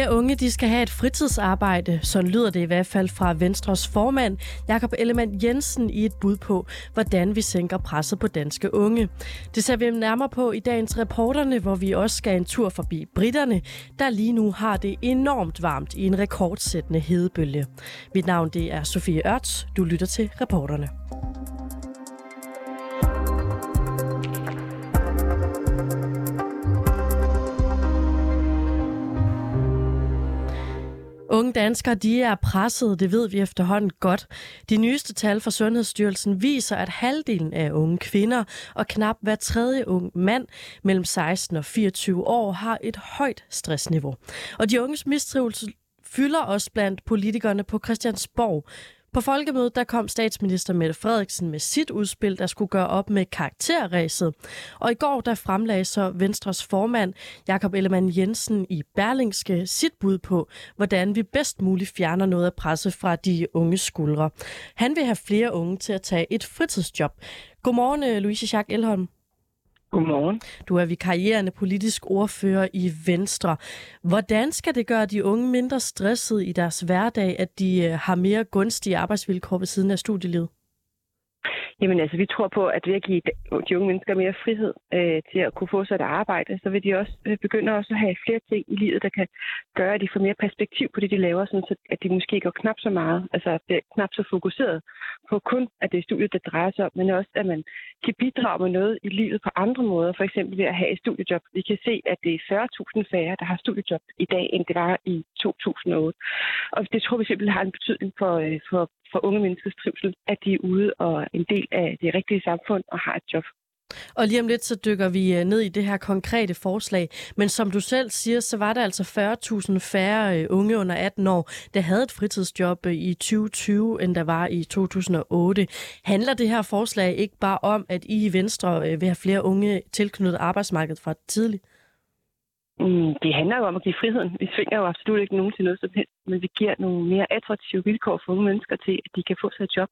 Flere unge de skal have et fritidsarbejde, så lyder det i hvert fald fra Venstres formand, Jakob Ellemann Jensen, i et bud på, hvordan vi sænker presset på danske unge. Det ser vi nærmere på i dagens reporterne, hvor vi også skal en tur forbi britterne, der lige nu har det enormt varmt i en rekordsættende hedebølge. Mit navn det er Sofie Ørts. Du lytter til reporterne. Unge danskere de er presset, det ved vi efterhånden godt. De nyeste tal fra Sundhedsstyrelsen viser, at halvdelen af unge kvinder og knap hver tredje ung mand mellem 16 og 24 år har et højt stressniveau. Og de unges mistrivelse fylder også blandt politikerne på Christiansborg. På folkemødet der kom statsminister Mette Frederiksen med sit udspil, der skulle gøre op med karakterræset. Og i går der fremlagde så Venstres formand Jakob Ellemann Jensen i Berlingske sit bud på, hvordan vi bedst muligt fjerner noget af presset fra de unge skuldre. Han vil have flere unge til at tage et fritidsjob. Godmorgen, Louise Jacques Elholm. Godmorgen. Du er vikarierende politisk ordfører i Venstre. Hvordan skal det gøre de unge mindre stressede i deres hverdag, at de øh, har mere gunstige arbejdsvilkår ved siden af studielivet? Jamen altså, vi tror på, at ved at give de unge mennesker mere frihed øh, til at kunne få sig et arbejde, så vil de også øh, begynde også at have flere ting i livet, der kan gøre, at de får mere perspektiv på det, de laver, sådan så at de måske går knap så meget, altså bliver knap så fokuseret på kun, at det er studiet, der drejer sig om, men også, at man kan bidrage med noget i livet på andre måder, for eksempel ved at have et studiejob. Vi kan se, at det er 40.000 færre, der har studiejob i dag, end det var i 2008. Og det tror vi simpelthen har en betydning for, øh, for, for unge menneskers trivsel, at de er ude og en del af det rigtige samfund og har et job. Og lige om lidt, så dykker vi øh, ned i det her konkrete forslag. Men som du selv siger, så var der altså 40.000 færre øh, unge under 18 år, der havde et fritidsjob øh, i 2020, end der var i 2008. Handler det her forslag ikke bare om, at I i Venstre vil have flere unge tilknyttet arbejdsmarkedet fra tidligt? Mm, det handler jo om at give friheden. Vi tvinger jo absolut ikke nogen til noget som helst, men vi giver nogle mere attraktive vilkår for unge mennesker til, at de kan få sig et job.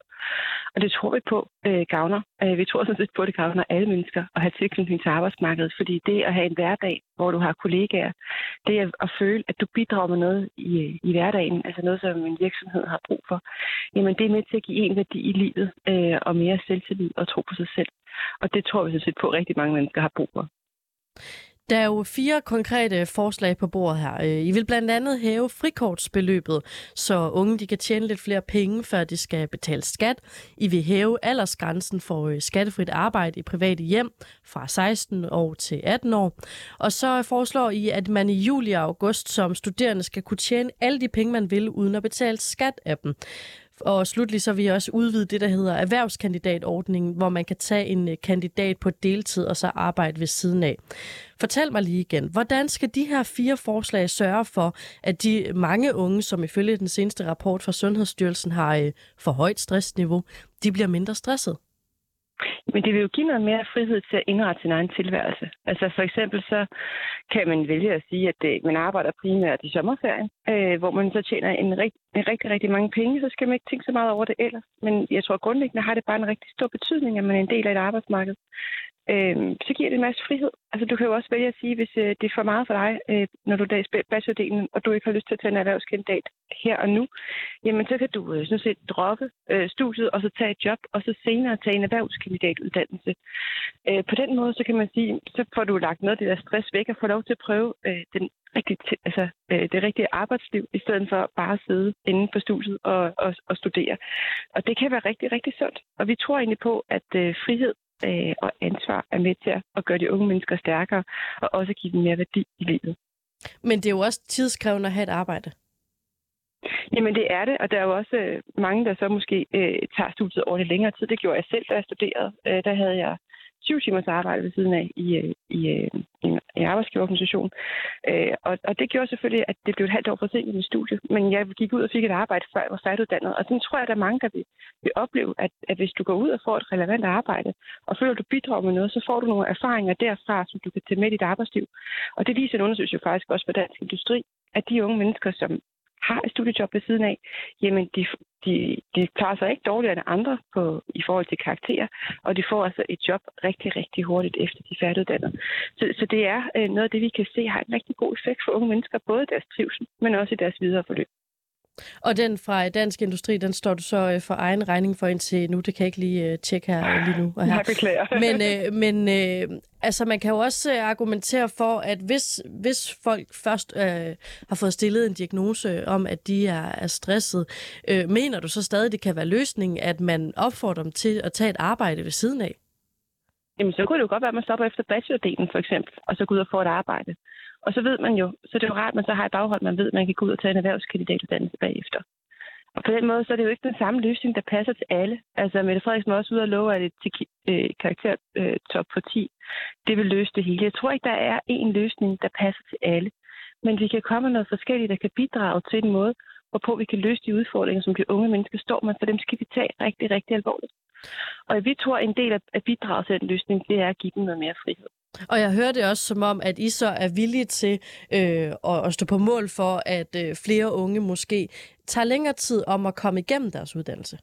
Og det tror vi på øh, gavner. Øh, vi tror sådan set på, at det gavner alle mennesker at have tilknytning til arbejdsmarkedet, fordi det at have en hverdag, hvor du har kollegaer, det er at føle, at du bidrager med noget i, i hverdagen, altså noget, som en virksomhed har brug for, jamen det er med til at give en værdi i livet øh, og mere selvtillid og tro på sig selv. Og det tror vi sådan set på, at rigtig mange mennesker har brug for. Der er jo fire konkrete forslag på bordet her. Øh, I vil blandt andet hæve frikortsbeløbet, så unge de kan tjene lidt flere penge, før de skal betale skat. I vil hæve aldersgrænsen for øh, skattefrit arbejde i private hjem fra 16 år til 18 år. Og så foreslår I, at man i juli og august som studerende skal kunne tjene alle de penge, man vil, uden at betale skat af dem. Og slutlig så vil jeg også udvide det, der hedder erhvervskandidatordningen, hvor man kan tage en øh, kandidat på deltid og så arbejde ved siden af. Fortæl mig lige igen, hvordan skal de her fire forslag sørge for, at de mange unge, som ifølge den seneste rapport fra Sundhedsstyrelsen har øh, for højt stressniveau, de bliver mindre stresset? Men det vil jo give noget mere frihed til at indrette sin egen tilværelse. Altså for eksempel så kan man vælge at sige, at det, man arbejder primært i sommerferien, øh, hvor man så tjener en, rig- en rigtig, rigtig mange penge, så skal man ikke tænke så meget over det ellers. Men jeg tror grundlæggende har det bare en rigtig stor betydning, at man er en del af et arbejdsmarked øh, så giver det en masse frihed. Altså, du kan jo også vælge at sige, hvis øh, det er for meget for dig, øh, når du er i bachelordelen, og du ikke har lyst til at tage en erhvervskandidat her og nu, jamen så kan du øh, sådan set droppe øh, studiet, og så tage et job, og så senere tage en erhvervskandidatuddannelse. Øh, på den måde, så kan man sige, så får du lagt noget af det der stress væk, og får lov til at prøve øh, den rigtige, altså, øh, det rigtige arbejdsliv, i stedet for bare at sidde inde på studiet og, og, og studere. Og det kan være rigtig, rigtig sundt. Og vi tror egentlig på, at øh, frihed øh, og ansvar er med til at gøre de unge mennesker stærkere, og også give dem mere værdi i livet. Men det er jo også tidskrævende at have et arbejde. Jamen det er det, og der er jo også øh, mange, der så måske øh, tager studiet over det længere tid. Det gjorde jeg selv, da jeg studerede. Øh, der havde jeg syv timers arbejde ved siden af i, øh, i, øh, i, i en, arbejdsgiverorganisation. Øh, og, og det gjorde selvfølgelig, at det blev et halvt år forsinket i studie, Men jeg gik ud og fik et arbejde, før jeg var færdiguddannet. Og sådan tror jeg, at der er mange, der vil, vil opleve, at, at hvis du går ud og får et relevant arbejde, og føler, at du bidrager med noget, så får du nogle erfaringer derfra, som du kan tage med i dit arbejdsliv. Og det viser en undersøgelse jo faktisk også for dansk industri, at de unge mennesker, som har et studiejob ved siden af, jamen de, de, de klarer sig ikke dårligere end andre på, i forhold til karakterer, og de får altså et job rigtig, rigtig hurtigt efter de er færdiguddannet. Så, så det er øh, noget af det, vi kan se har en rigtig god effekt for unge mennesker, både i deres trivsel, men også i deres videre forløb. Og den fra Dansk Industri, den står du så øh, for egen regning for indtil nu. Det kan jeg ikke lige uh, tjekke her øh, lige nu. Og her. Jeg beklager. Men, men uh, altså, man kan jo også argumentere for, at hvis, hvis folk først uh, har fået stillet en diagnose om, at de er, er stresset, uh, mener du så stadig, det kan være løsningen, at man opfordrer dem til at tage et arbejde ved siden af? Jamen, så kunne det jo godt være, at man stopper efter bachelordelen, for eksempel, og så går ud og får et arbejde. Og så ved man jo, så det er jo rart, at man så har et baghold, man ved, at man kan gå ud og tage en erhvervskandidatuddannelse bagefter. Og på den måde, så er det jo ikke den samme løsning, der passer til alle. Altså, Mette Frederiksen var også ude og love, at et øh, karaktertop øh, på 10, det vil løse det hele. Jeg tror ikke, der er én løsning, der passer til alle. Men vi kan komme med noget forskelligt, der kan bidrage til en måde, hvorpå vi kan løse de udfordringer, som de unge mennesker står med, for dem skal vi tage rigtig, rigtig alvorligt. Og vi tror, at en del af bidraget til den løsning, det er at give dem noget mere frihed. Og jeg hører det også som om, at I så er villige til øh, at, at stå på mål for, at øh, flere unge måske tager længere tid om at komme igennem deres uddannelse.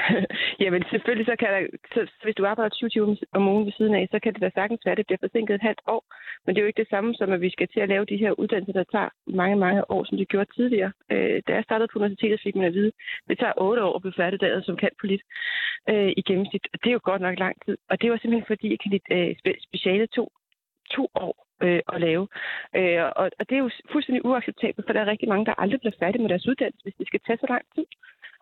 Jamen selvfølgelig, så kan der, så, hvis du arbejder 20 timer om ugen ved siden af, så kan det da sagtens være, at det bliver forsinket et halvt år. Men det er jo ikke det samme som, at vi skal til at lave de her uddannelser, der tager mange, mange år, som det gjorde tidligere. Øh, da jeg startede på universitetet, fik man at vide, at det tager otte år at blive færdiguddannet som kan polit øh, i gennemsnit. Og det er jo godt nok lang tid. Og det var simpelthen fordi, at øh, speciale to, to år øh, at lave. Øh, og, og det er jo fuldstændig uacceptabelt, for der er rigtig mange, der aldrig bliver færdige med deres uddannelse, hvis det skal tage så lang tid.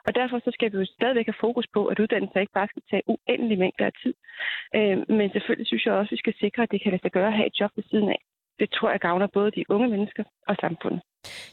Og derfor så skal vi jo stadigvæk have fokus på, at uddannelse ikke bare skal tage uendelig mængder af tid. Øh, men selvfølgelig synes jeg også, at vi skal sikre, at det kan lade sig gøre at have et job ved siden af. Det tror jeg gavner både de unge mennesker og samfundet.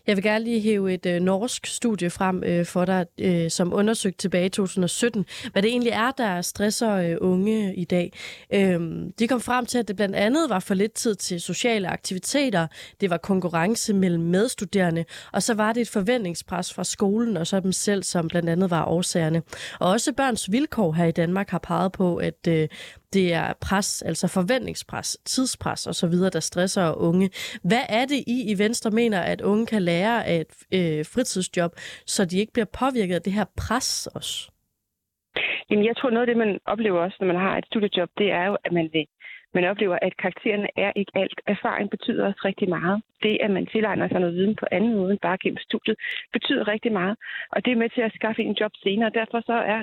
Jeg vil gerne lige hæve et øh, norsk studie frem øh, for dig, øh, som undersøgte tilbage i 2017, hvad det egentlig er, der stresser øh, unge i dag. Øh, de kom frem til, at det blandt andet var for lidt tid til sociale aktiviteter, det var konkurrence mellem medstuderende, og så var det et forventningspres fra skolen og så dem selv, som blandt andet var årsagerne. Og også børns vilkår her i Danmark har peget på, at øh, det er pres, altså forventningspres, tidspres osv., der stresser unge. Hvad er det, I i Venstre mener, at unge kan lære af et øh, fritidsjob, så de ikke bliver påvirket af det her pres også? Jamen, jeg tror noget af det, man oplever også, når man har et studiejob, det er jo, at man vil man oplever, at karaktererne er ikke alt. Erfaring betyder også rigtig meget. Det, at man tilegner sig noget viden på anden måde end bare gennem studiet, betyder rigtig meget. Og det er med til at skaffe en job senere. Derfor så er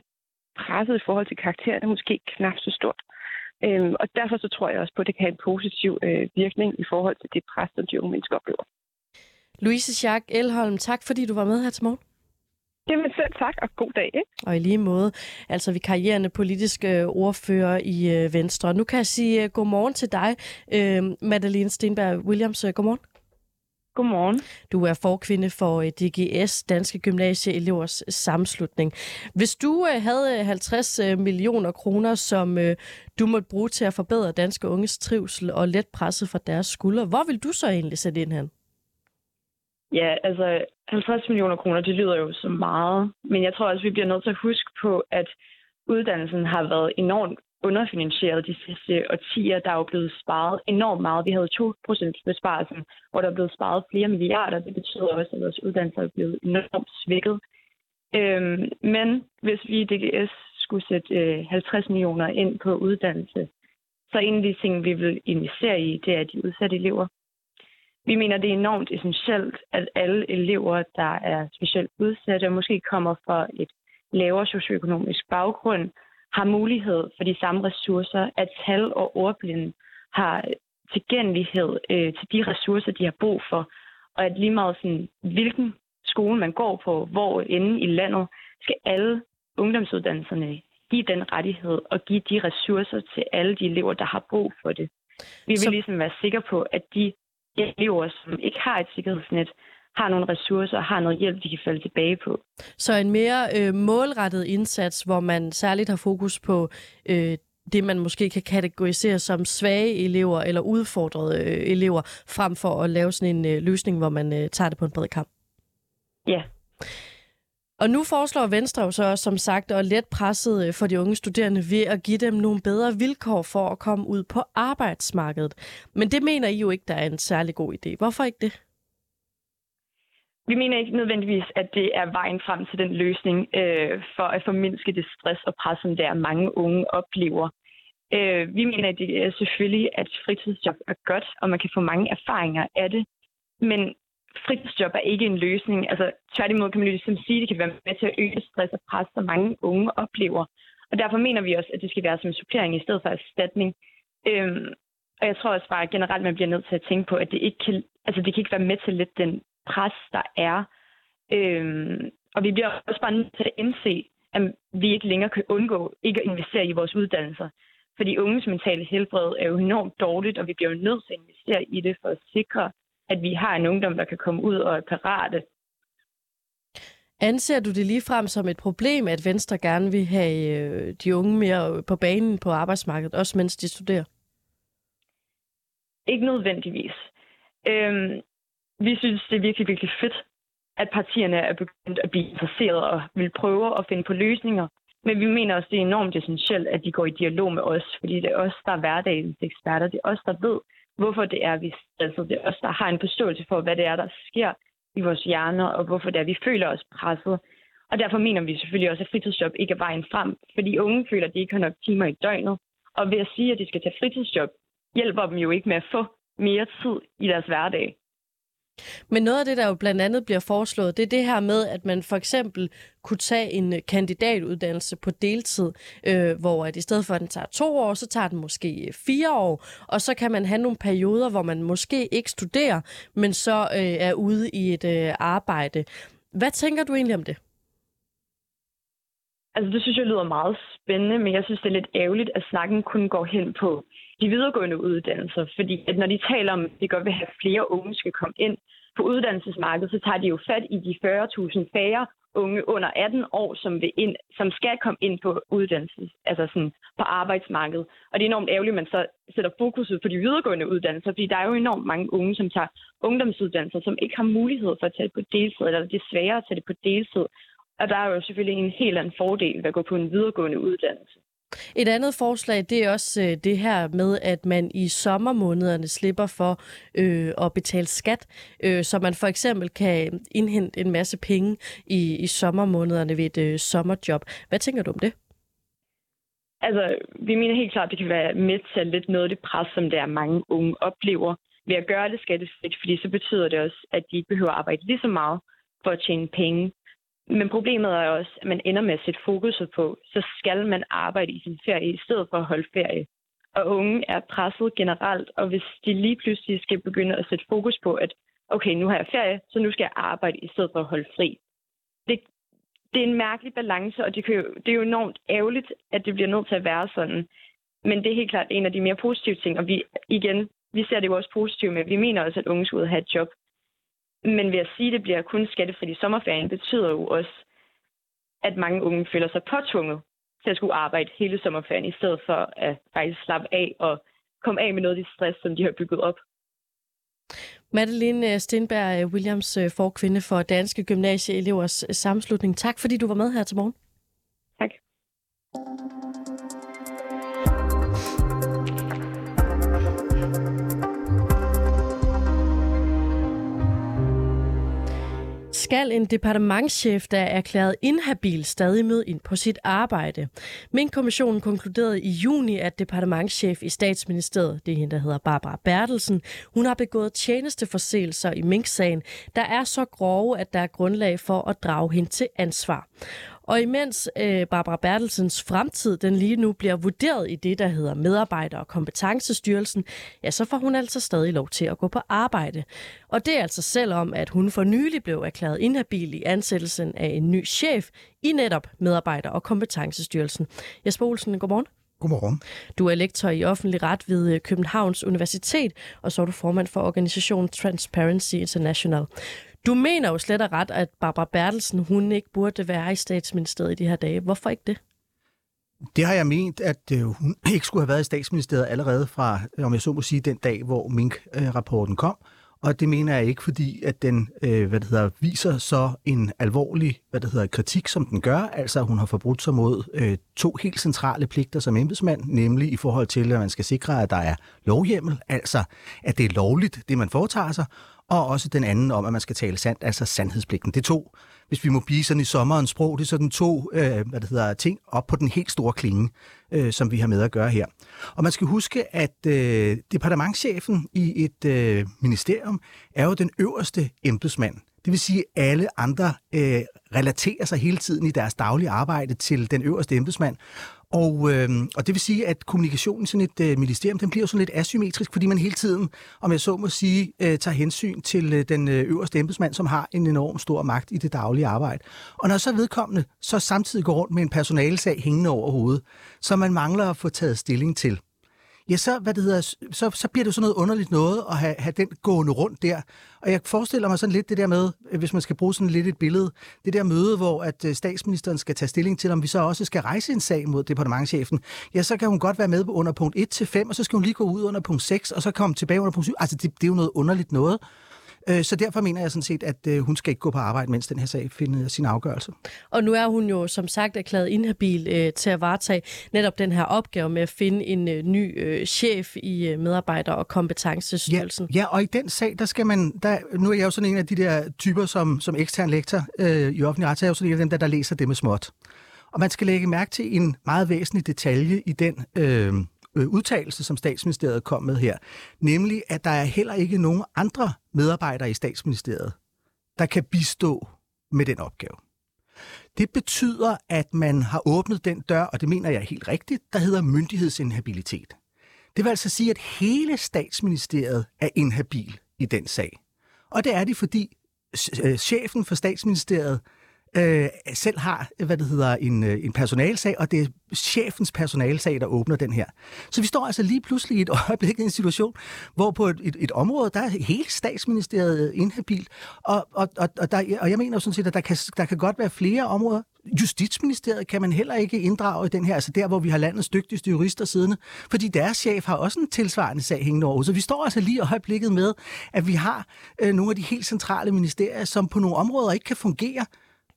presset i forhold til karaktererne måske knap så stort. Øhm, og derfor så tror jeg også på, at det kan have en positiv øh, virkning i forhold til det pres, som de unge mennesker oplever. Louise Schack Elholm, tak fordi du var med her til morgen. Jamen selv tak, og god dag. Ikke? Og i lige måde, altså vi karrierende politiske ordfører i øh, Venstre. Nu kan jeg sige uh, godmorgen til dig, uh, Madeleine Stenberg Williams. Uh, godmorgen. Godmorgen. Du er forkvinde for DGS, Danske Gymnasieelevers Samslutning. Hvis du havde 50 millioner kroner, som du måtte bruge til at forbedre danske unges trivsel og let presset fra deres skuldre, hvor vil du så egentlig sætte ind hen? Ja, altså 50 millioner kroner, det lyder jo så meget. Men jeg tror også, vi bliver nødt til at huske på, at uddannelsen har været enormt underfinansieret de sidste årtier. Der er jo blevet sparet enormt meget. Vi havde 2% besparelsen, hvor der er blevet sparet flere milliarder. Det betyder også, at vores uddannelser er blevet enormt svækket. Øhm, men hvis vi i DGS skulle sætte øh, 50 millioner ind på uddannelse, så en af de ting, vi vil investere i, det er de udsatte elever. Vi mener, det er enormt essentielt, at alle elever, der er specielt udsatte og måske kommer fra et lavere socioøkonomisk baggrund, har mulighed for de samme ressourcer, at tal og ordblinde har tilgængelighed øh, til de ressourcer, de har brug for, og at lige meget sådan, hvilken skole man går på, hvor inde i landet, skal alle ungdomsuddannelserne give den rettighed og give de ressourcer til alle de elever, der har brug for det. Vi vil Så... ligesom være sikre på, at de elever, som ikke har et sikkerhedsnet, har nogle ressourcer og har noget hjælp, de kan falde tilbage på. Så en mere øh, målrettet indsats, hvor man særligt har fokus på øh, det, man måske kan kategorisere som svage elever eller udfordrede øh, elever, frem for at lave sådan en øh, løsning, hvor man øh, tager det på en bred kamp. Ja. Og nu foreslår Venstre jo så som sagt at let presset øh, for de unge studerende ved at give dem nogle bedre vilkår for at komme ud på arbejdsmarkedet. Men det mener I jo ikke, der er en særlig god idé. Hvorfor ikke det? Vi mener ikke nødvendigvis, at det er vejen frem til den løsning øh, for at formindske det stress og pres, som der mange unge oplever. Øh, vi mener, at det er selvfølgelig, at fritidsjob er godt, og man kan få mange erfaringer af det. Men fritidsjob er ikke en løsning. Altså, tværtimod kan man ligesom sige, at det kan være med til at øge stress og pres, som mange unge oplever. Og derfor mener vi også, at det skal være som en supplering i stedet for erstatning. Øhm, og jeg tror også bare generelt, man bliver nødt til at tænke på, at det ikke kan, altså det kan ikke være med til lidt den pres, der er. Øhm, og vi bliver også bare nødt til at indse, at vi ikke længere kan undgå ikke at investere i vores uddannelser. Fordi unges mentale helbred er jo enormt dårligt, og vi bliver jo nødt til at investere i det for at sikre, at vi har en ungdom, der kan komme ud og er parate. Anser du det lige frem som et problem, at Venstre gerne vil have øh, de unge mere på banen på arbejdsmarkedet, også mens de studerer? Ikke nødvendigvis. Øhm, vi synes, det er virkelig, virkelig fedt, at partierne er begyndt at blive interesseret og vil prøve at finde på løsninger. Men vi mener også, det er enormt essentielt, at de går i dialog med os, fordi det er os, der er hverdagens eksperter. Det er os, der ved, hvorfor det er, vi altså, Det er os, der har en forståelse for, hvad det er, der sker i vores hjerner, og hvorfor det er, vi føler os presset. Og derfor mener vi selvfølgelig også, at fritidsjob ikke er vejen frem, fordi unge føler, at de ikke har nok timer i døgnet. Og ved at sige, at de skal tage fritidsjob, hjælper dem jo ikke med at få mere tid i deres hverdag. Men noget af det, der jo blandt andet bliver foreslået, det er det her med, at man for eksempel kunne tage en øh, kandidatuddannelse på deltid, øh, hvor at i stedet for, at den tager to år, så tager den måske øh, fire år, og så kan man have nogle perioder, hvor man måske ikke studerer, men så øh, er ude i et øh, arbejde. Hvad tænker du egentlig om det? Altså, det synes jeg lyder meget spændende, men jeg synes, det er lidt ærgerligt, at snakken kun går hen på de videregående uddannelser. Fordi at når de taler om, at de godt vil have flere unge skal komme ind på uddannelsesmarkedet, så tager de jo fat i de 40.000 færre unge under 18 år, som, vil ind, som skal komme ind på uddannelses, altså sådan på arbejdsmarkedet. Og det er enormt ærgerligt, at man så sætter fokuset på de videregående uddannelser, fordi der er jo enormt mange unge, som tager ungdomsuddannelser, som ikke har mulighed for at tage det på deltid, eller det er sværere at tage det på deltid. Og der er jo selvfølgelig en helt anden fordel ved at gå på en videregående uddannelse. Et andet forslag, det er også øh, det her med, at man i sommermånederne slipper for øh, at betale skat, øh, så man for eksempel kan indhente en masse penge i, i sommermånederne ved et øh, sommerjob. Hvad tænker du om det? Altså, vi mener helt klart, at det kan være med til at lidt noget af det pres, som der mange unge oplever ved at gøre det skattefrit, fordi så betyder det også, at de ikke behøver at arbejde lige så meget for at tjene penge. Men problemet er også, at man ender med at sætte fokuset på, så skal man arbejde i sin ferie i stedet for at holde ferie. Og unge er presset generelt, og hvis de lige pludselig skal begynde at sætte fokus på, at okay, nu har jeg ferie, så nu skal jeg arbejde i stedet for at holde fri. Det, det er en mærkelig balance, og det, kan jo, det er jo enormt ærgerligt, at det bliver nødt til at være sådan. Men det er helt klart en af de mere positive ting, og vi igen, vi ser det jo også positivt med, vi mener også, at unge skal ud og have et job. Men ved at sige, at det bliver kun skattefrit i sommerferien, betyder jo også, at mange unge føler sig påtvunget til at skulle arbejde hele sommerferien, i stedet for at faktisk slappe af og komme af med noget af det stress, som de har bygget op. Madeline Stenberg Williams, øh, forkvinde for Danske Gymnasieelevers Sammenslutning. Tak fordi du var med her til morgen. Tak. Skal en departementschef, der er erklæret inhabil, stadig møde ind på sit arbejde. Men kommissionen konkluderede i juni, at departementschef i statsministeriet, det er hende, der hedder Barbara Bertelsen, hun har begået tjenesteforseelser i Mink-sagen, der er så grove, at der er grundlag for at drage hende til ansvar. Og imens øh, Barbara Bertelsens fremtid den lige nu bliver vurderet i det, der hedder Medarbejder- og Kompetencestyrelsen, ja, så får hun altså stadig lov til at gå på arbejde. Og det er altså selvom, at hun for nylig blev erklæret inhabil i ansættelsen af en ny chef i netop Medarbejder- og Kompetencestyrelsen. Jesper Olsen, godmorgen. Godmorgen. Du er lektor i offentlig ret ved øh, Københavns Universitet, og så er du formand for organisationen Transparency International. Du mener jo slet og ret, at Barbara Bertelsen, hun ikke burde være i statsministeriet i de her dage. Hvorfor ikke det? Det har jeg ment, at øh, hun ikke skulle have været i statsministeriet allerede fra, øh, om jeg så må sige, den dag, hvor Mink-rapporten kom. Og det mener jeg ikke, fordi at den øh, hvad det hedder, viser så en alvorlig hvad det hedder, kritik, som den gør. Altså, at hun har forbrudt sig mod øh, to helt centrale pligter som embedsmand, nemlig i forhold til, at man skal sikre, at der er lovhjemmel, altså at det er lovligt, det man foretager sig, og også den anden om, at man skal tale sandt, altså sandhedspligten. Det to, hvis vi må blive sådan i sommerens sprog, det er sådan to øh, hvad det hedder, ting op på den helt store klinge, øh, som vi har med at gøre her. Og man skal huske, at øh, departementchefen i et øh, ministerium er jo den øverste embedsmand. Det vil sige, at alle andre øh, relaterer sig hele tiden i deres daglige arbejde til den øverste embedsmand. Og, øh, og det vil sige, at kommunikationen i sådan et øh, ministerium, den bliver sådan lidt asymmetrisk, fordi man hele tiden, om jeg så må sige, øh, tager hensyn til øh, den øh, øverste embedsmand, som har en enorm stor magt i det daglige arbejde. Og når så vedkommende så samtidig går rundt med en personalsag hængende over hovedet, som man mangler at få taget stilling til, ja, så, hvad det hedder, så, så bliver det sådan noget underligt noget at have, have den gående rundt der. Og jeg forestiller mig sådan lidt det der med, øh, hvis man skal bruge sådan lidt et billede, det der møde, hvor at øh, statsministeren skal tage stilling til, om vi så også skal rejse en sag mod departementchefen. Ja, så kan hun godt være med under punkt 1 til 5, og så skal hun lige gå ud under punkt 6, og så komme tilbage under punkt 7. Altså, det, det er jo noget underligt noget. Øh, så derfor mener jeg sådan set, at øh, hun skal ikke gå på arbejde, mens den her sag finder sin afgørelse. Og nu er hun jo som sagt erklæret inhabil øh, til at varetage netop den her opgave med at finde en øh, ny øh, chef i øh, medarbejder- og kompetencestyrelsen. Ja, ja, og i den sag, der skal man... Der, nu er jeg jo sådan en af de der typer som, som ekstern lektor øh, i offentlig ret, så er jeg jo sådan en af dem, der, der læser det med småt. Og man skal lægge mærke til en meget væsentlig detalje i den øh, øh, udtalelse, som statsministeriet kom med her, nemlig at der er heller ikke nogen andre medarbejdere i statsministeriet, der kan bistå med den opgave. Det betyder, at man har åbnet den dør, og det mener jeg helt rigtigt, der hedder myndighedsinhabilitet. Det vil altså sige, at hele statsministeriet er inhabil i den sag. Og det er det, fordi øh, chefen for statsministeriet øh, selv har hvad det hedder, en, øh, en personalsag, og det er chefens personalsag, der åbner den her. Så vi står altså lige pludselig i et øjeblik i en situation, hvor på et, et, et område, der er hele statsministeriet inhabil, og, og, og, og, der, og jeg mener sådan set, at der kan, der kan godt være flere områder. Justitsministeriet kan man heller ikke inddrage i den her, altså der, hvor vi har landets dygtigste jurister siddende, fordi deres chef har også en tilsvarende sag hængende over. Så vi står altså lige i øjeblikket med, at vi har øh, nogle af de helt centrale ministerier, som på nogle områder ikke kan fungere,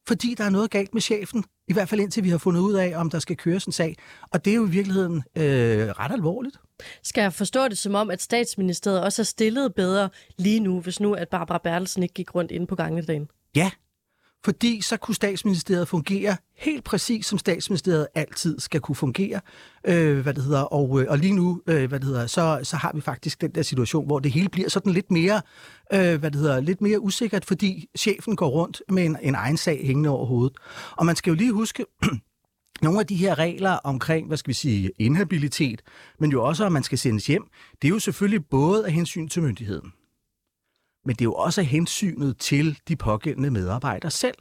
fordi der er noget galt med chefen. I hvert fald indtil vi har fundet ud af, om der skal køres en sag. Og det er jo i virkeligheden øh, ret alvorligt. Skal jeg forstå det som om, at statsministeriet også er stillet bedre lige nu, hvis nu at Barbara Bertelsen ikke gik rundt inde på gangen Ja, fordi så kunne statsministeriet fungere helt præcis, som statsministeriet altid skal kunne fungere. Øh, hvad det hedder. Og, øh, og lige nu øh, hvad det hedder, så, så har vi faktisk den der situation, hvor det hele bliver sådan lidt mere, øh, hvad det hedder, lidt mere usikkert, fordi chefen går rundt med en, en egen sag hængende over hovedet. Og man skal jo lige huske, nogle af de her regler omkring, hvad skal vi sige, inhabilitet, men jo også, at man skal sendes hjem, det er jo selvfølgelig både af hensyn til myndigheden men det er jo også hensynet til de pågældende medarbejdere selv.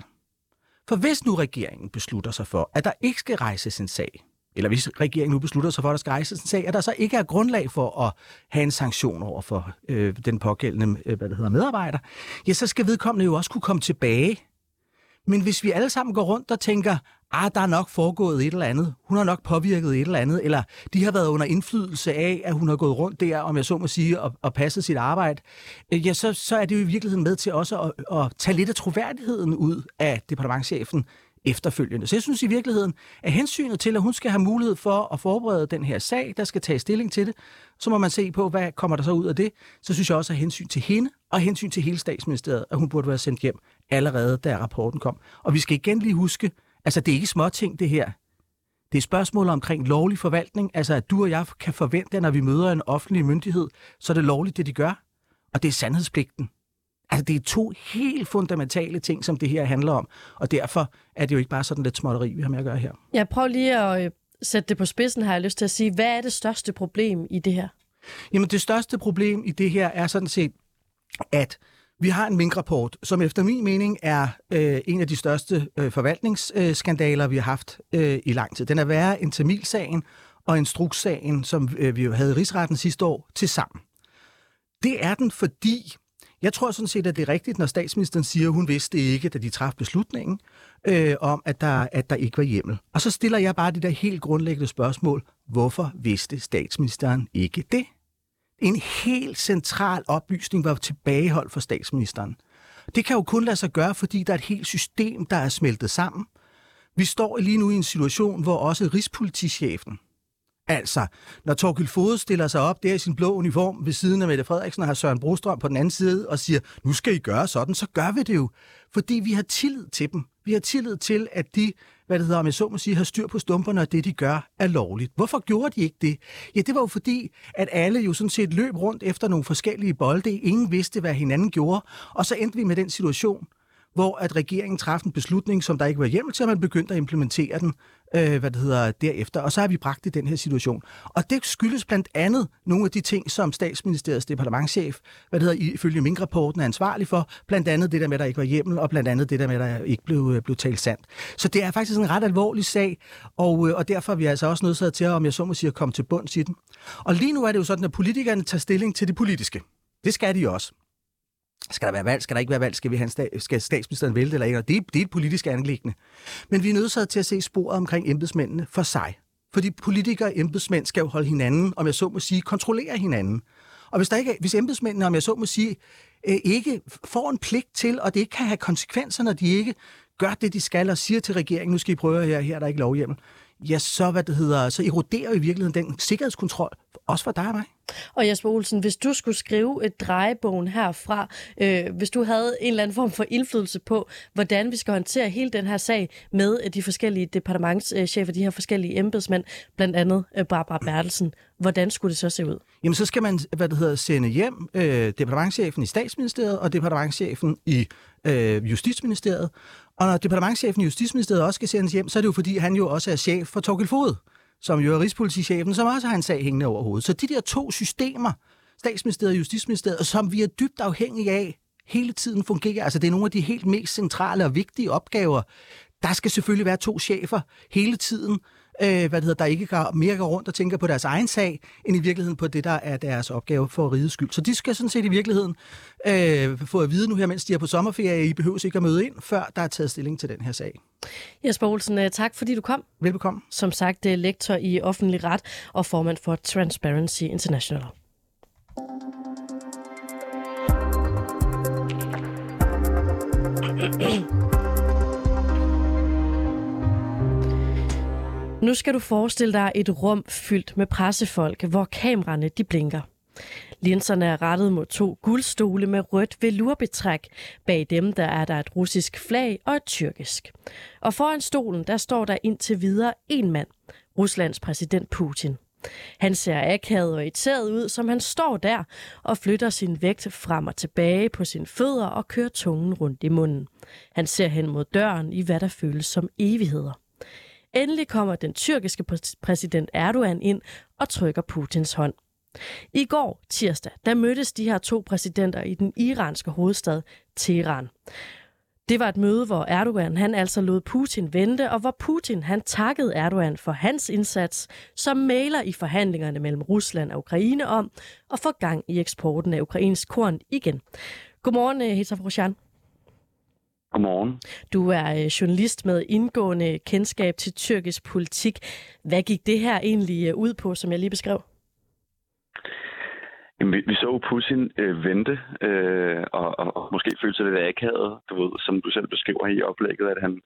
For hvis nu regeringen beslutter sig for, at der ikke skal rejses en sag, eller hvis regeringen nu beslutter sig for, at der skal rejses en sag, at der så ikke er grundlag for at have en sanktion over for øh, den pågældende øh, hvad det hedder, medarbejder, ja, så skal vedkommende jo også kunne komme tilbage. Men hvis vi alle sammen går rundt og tænker, ah, der er nok foregået et eller andet, hun har nok påvirket et eller andet, eller de har været under indflydelse af, at hun har gået rundt der, om jeg så må sige, og, og passet sit arbejde, øh, ja, så, så er det jo i virkeligheden med til også at, at tage lidt af troværdigheden ud af departementchefen efterfølgende. Så jeg synes i virkeligheden, at hensynet til, at hun skal have mulighed for at forberede den her sag, der skal tage stilling til det, så må man se på, hvad kommer der så ud af det. Så synes jeg også, at hensyn til hende og hensyn til hele statsministeriet, at hun burde være sendt hjem allerede, da rapporten kom. Og vi skal igen lige huske, Altså, det er ikke små ting, det her. Det er spørgsmål omkring lovlig forvaltning, altså at du og jeg kan forvente, at når vi møder en offentlig myndighed, så er det lovligt, det de gør. Og det er sandhedspligten. Altså, det er to helt fundamentale ting, som det her handler om. Og derfor er det jo ikke bare sådan lidt småtteri, vi har med at gøre her. Jeg prøver lige at øh, sætte det på spidsen, har jeg lyst til at sige. Hvad er det største problem i det her? Jamen, det største problem i det her er sådan set, at vi har en minkrapport, som efter min mening er øh, en af de største øh, forvaltningsskandaler, vi har haft øh, i lang tid. Den er værre end Tamilsagen og Instrukssagen, som øh, vi jo havde i rigsretten sidste år, til sammen. Det er den, fordi jeg tror sådan set, at det er rigtigt, når statsministeren siger, at hun vidste ikke, da de traf beslutningen, øh, om at der, at der ikke var hjemmel. Og så stiller jeg bare det der helt grundlæggende spørgsmål. Hvorfor vidste statsministeren ikke det? En helt central oplysning var tilbageholdt for statsministeren. Det kan jo kun lade sig gøre, fordi der er et helt system, der er smeltet sammen. Vi står lige nu i en situation, hvor også rigspolitichefen Altså, når Torgild Fode stiller sig op der i sin blå uniform ved siden af Mette Frederiksen og har Søren Brostrøm på den anden side og siger, nu skal I gøre sådan, så gør vi det jo. Fordi vi har tillid til dem. Vi har tillid til, at de, hvad det hedder, om jeg så må sige, har styr på stumperne, og det, de gør, er lovligt. Hvorfor gjorde de ikke det? Ja, det var jo fordi, at alle jo sådan set løb rundt efter nogle forskellige bolde. Ingen vidste, hvad hinanden gjorde. Og så endte vi med den situation, hvor at regeringen træffede en beslutning, som der ikke var hjemmel til, at man begyndte at implementere den øh, hvad det hedder, derefter. Og så har vi bragt i den her situation. Og det skyldes blandt andet nogle af de ting, som statsministeriets departementchef, hvad det hedder, ifølge min rapporten er ansvarlig for. Blandt andet det der med, at der ikke var hjemmel, og blandt andet det der med, at der ikke blev, øh, blev talt sandt. Så det er faktisk en ret alvorlig sag, og, øh, og derfor er vi altså også nødt til, om jeg så må sige, at komme til bunds i den. Og lige nu er det jo sådan, at politikerne tager stilling til det politiske. Det skal de også. Skal der være valg? Skal der ikke være valg? Skal, vi have sta- skal statsministeren vælte eller ikke? det, det er et politisk anlæggende. Men vi er nødt til at se sporet omkring embedsmændene for sig. Fordi politikere og embedsmænd skal jo holde hinanden, om jeg så må sige, kontrollere hinanden. Og hvis, der ikke, hvis embedsmændene, om jeg så må sige, øh, ikke får en pligt til, og det ikke kan have konsekvenser, når de ikke gør det, de skal, og siger til regeringen, nu skal I prøve her, her er der ikke lovhjemmel, ja, så, hvad det hedder, så eroderer i virkeligheden den sikkerhedskontrol, også for dig og mig. Og Jesper Olsen, hvis du skulle skrive et drejebogen herfra, øh, hvis du havde en eller anden form for indflydelse på, hvordan vi skal håndtere hele den her sag med øh, de forskellige departementschefer, de her forskellige embedsmænd, blandt andet øh, Barbara Bertelsen, hvordan skulle det så se ud? Jamen, så skal man, hvad det hedder, sende hjem øh, departementchefen i statsministeriet og departementchefen i øh, Justitsministeriet. Og når departementchefen i Justitsministeriet også skal sendes hjem, så er det jo fordi, han jo også er chef for Torgild Fod som jo er Rigspolitichefen, som også har en sag hængende over hovedet. Så de der to systemer, statsministeriet og justitsministeriet, som vi er dybt afhængige af, hele tiden fungerer. Altså det er nogle af de helt mest centrale og vigtige opgaver. Der skal selvfølgelig være to chefer hele tiden, øh, hvad det hedder, der ikke går mere går rundt og tænker på deres egen sag, end i virkeligheden på det, der er deres opgave for rigets skyld. Så de skal sådan set i virkeligheden øh, få at vide nu her, mens de er på sommerferie, I behøver ikke at møde ind, før der er taget stilling til den her sag. Jesper Olsen, øh, tak fordi du kom. Velbekomme. Som sagt, øh, lektor i offentlig ret og formand for Transparency International. Nu skal du forestille dig et rum fyldt med pressefolk, hvor kameraerne de blinker. Linserne er rettet mod to guldstole med rødt velurbetræk. Bag dem der er der et russisk flag og et tyrkisk. Og foran stolen der står der indtil videre en mand, Ruslands præsident Putin. Han ser akavet og irriteret ud, som han står der og flytter sin vægt frem og tilbage på sine fødder og kører tungen rundt i munden. Han ser hen mod døren i hvad der føles som evigheder. Endelig kommer den tyrkiske præsident Erdogan ind og trykker Putins hånd. I går, tirsdag, der mødtes de her to præsidenter i den iranske hovedstad Teheran. Det var et møde, hvor Erdogan han altså lod Putin vente, og hvor Putin han takkede Erdogan for hans indsats, som maler i forhandlingerne mellem Rusland og Ukraine om at få gang i eksporten af ukrainsk korn igen. Godmorgen, eh, Hita Frosjan. Godmorgen. Du er øh, journalist med indgående kendskab til tyrkisk politik. Hvad gik det her egentlig øh, ud på, som jeg lige beskrev? Jamen, vi, vi så Putin øh, vente øh, og, og, og måske føle sig lidt akavet, du ved, som du selv beskriver i oplægget, at han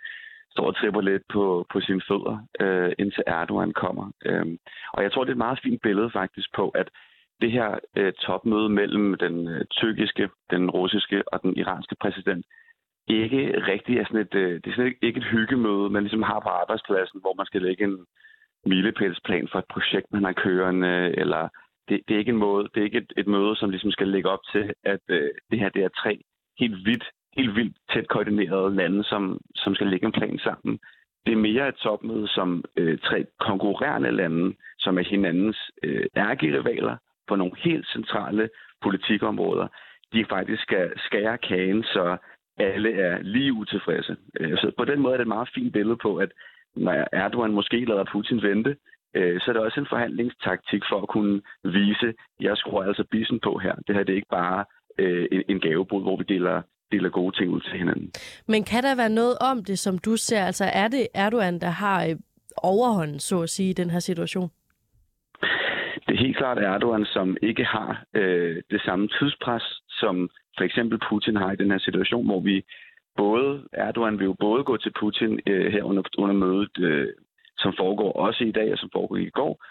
står og tripper lidt på, på sine fødder, øh, indtil Erdogan kommer. Øh, og jeg tror, det er et meget fint billede faktisk på, at det her øh, topmøde mellem den øh, tyrkiske, den russiske og den iranske præsident ikke rigtig er sådan et, øh, det er sådan ikke et hyggemøde, man ligesom har på arbejdspladsen, hvor man skal lægge en milepælsplan for et projekt, man har kørende, eller det, det er ikke en måde, det er ikke et, et møde, som ligesom skal lægge op til, at øh, det her det er tre helt vildt, helt vildt tæt koordinerede lande, som, som skal lægge en plan sammen. Det er mere et topmøde som øh, tre konkurrerende lande, som er hinandens øh, ærgerivaler på nogle helt centrale politikområder. De faktisk øh, skal skære kagen, så alle er lige utilfredse. Øh, så på den måde er det et meget fint billede på, at når Erdogan måske lader Putin vente, øh, så er det også en forhandlingstaktik for at kunne vise, jeg skruer altså bissen på her. Det her det er ikke bare øh, en gavebod, hvor vi deler deler gode ting ud til hinanden. Men kan der være noget om det, som du ser? Altså er det Erdogan, der har overhånden, så at sige, i den her situation? Det er helt klart Erdogan, som ikke har øh, det samme tidspres, som for eksempel Putin har i den her situation, hvor vi både, Erdogan vil jo både gå til Putin øh, her under, under mødet, øh, som foregår også i dag og som foregår i går,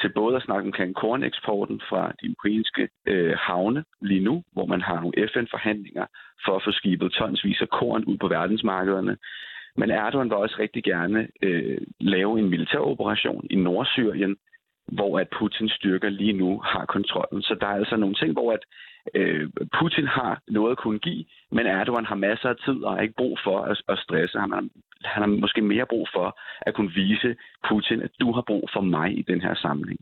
til både at snakke omkring korneksporten fra de ukrainske øh, havne lige nu, hvor man har nogle FN-forhandlinger for at få skibet tonsvis af korn ud på verdensmarkederne. Men Erdogan vil også rigtig gerne øh, lave en militæroperation i Nordsyrien, hvor at Putins styrker lige nu har kontrollen. Så der er altså nogle ting, hvor at øh, Putin har noget at kunne give, men Erdogan har masser af tid og har ikke brug for at, at stresse. Han har, han har måske mere brug for at kunne vise Putin, at du har brug for mig i den her samling.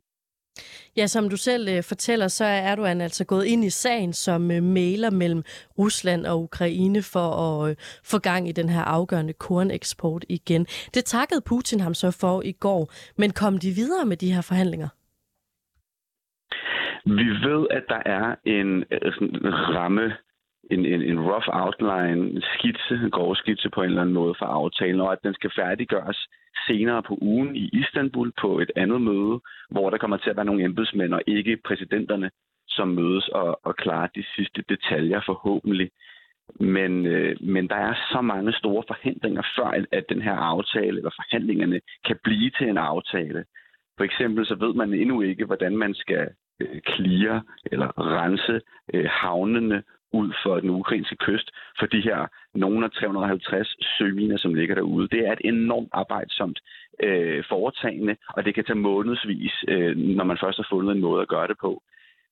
Ja, som du selv øh, fortæller, så er Erdogan altså gået ind i sagen som øh, mailer mellem Rusland og Ukraine for at øh, få gang i den her afgørende korneksport igen. Det takkede Putin ham så for i går, men kom de videre med de her forhandlinger? Vi ved, at der er en, øh, sådan en ramme, en, en, en rough outline, en skitse, en grov skitse på en eller anden måde for aftalen, og at den skal færdiggøres senere på ugen i Istanbul på et andet møde, hvor der kommer til at være nogle embedsmænd og ikke præsidenterne, som mødes og, og klarer de sidste detaljer forhåbentlig. Men, øh, men der er så mange store forhindringer før, at, at den her aftale eller forhandlingerne kan blive til en aftale. For eksempel så ved man endnu ikke, hvordan man skal øh, eller rense øh, havnene ud for den ukrainske kyst for de her nogle af 350 søminer, som ligger derude. Det er et enormt arbejdsomt øh, foretagende, og det kan tage månedsvis, øh, når man først har fundet en måde at gøre det på.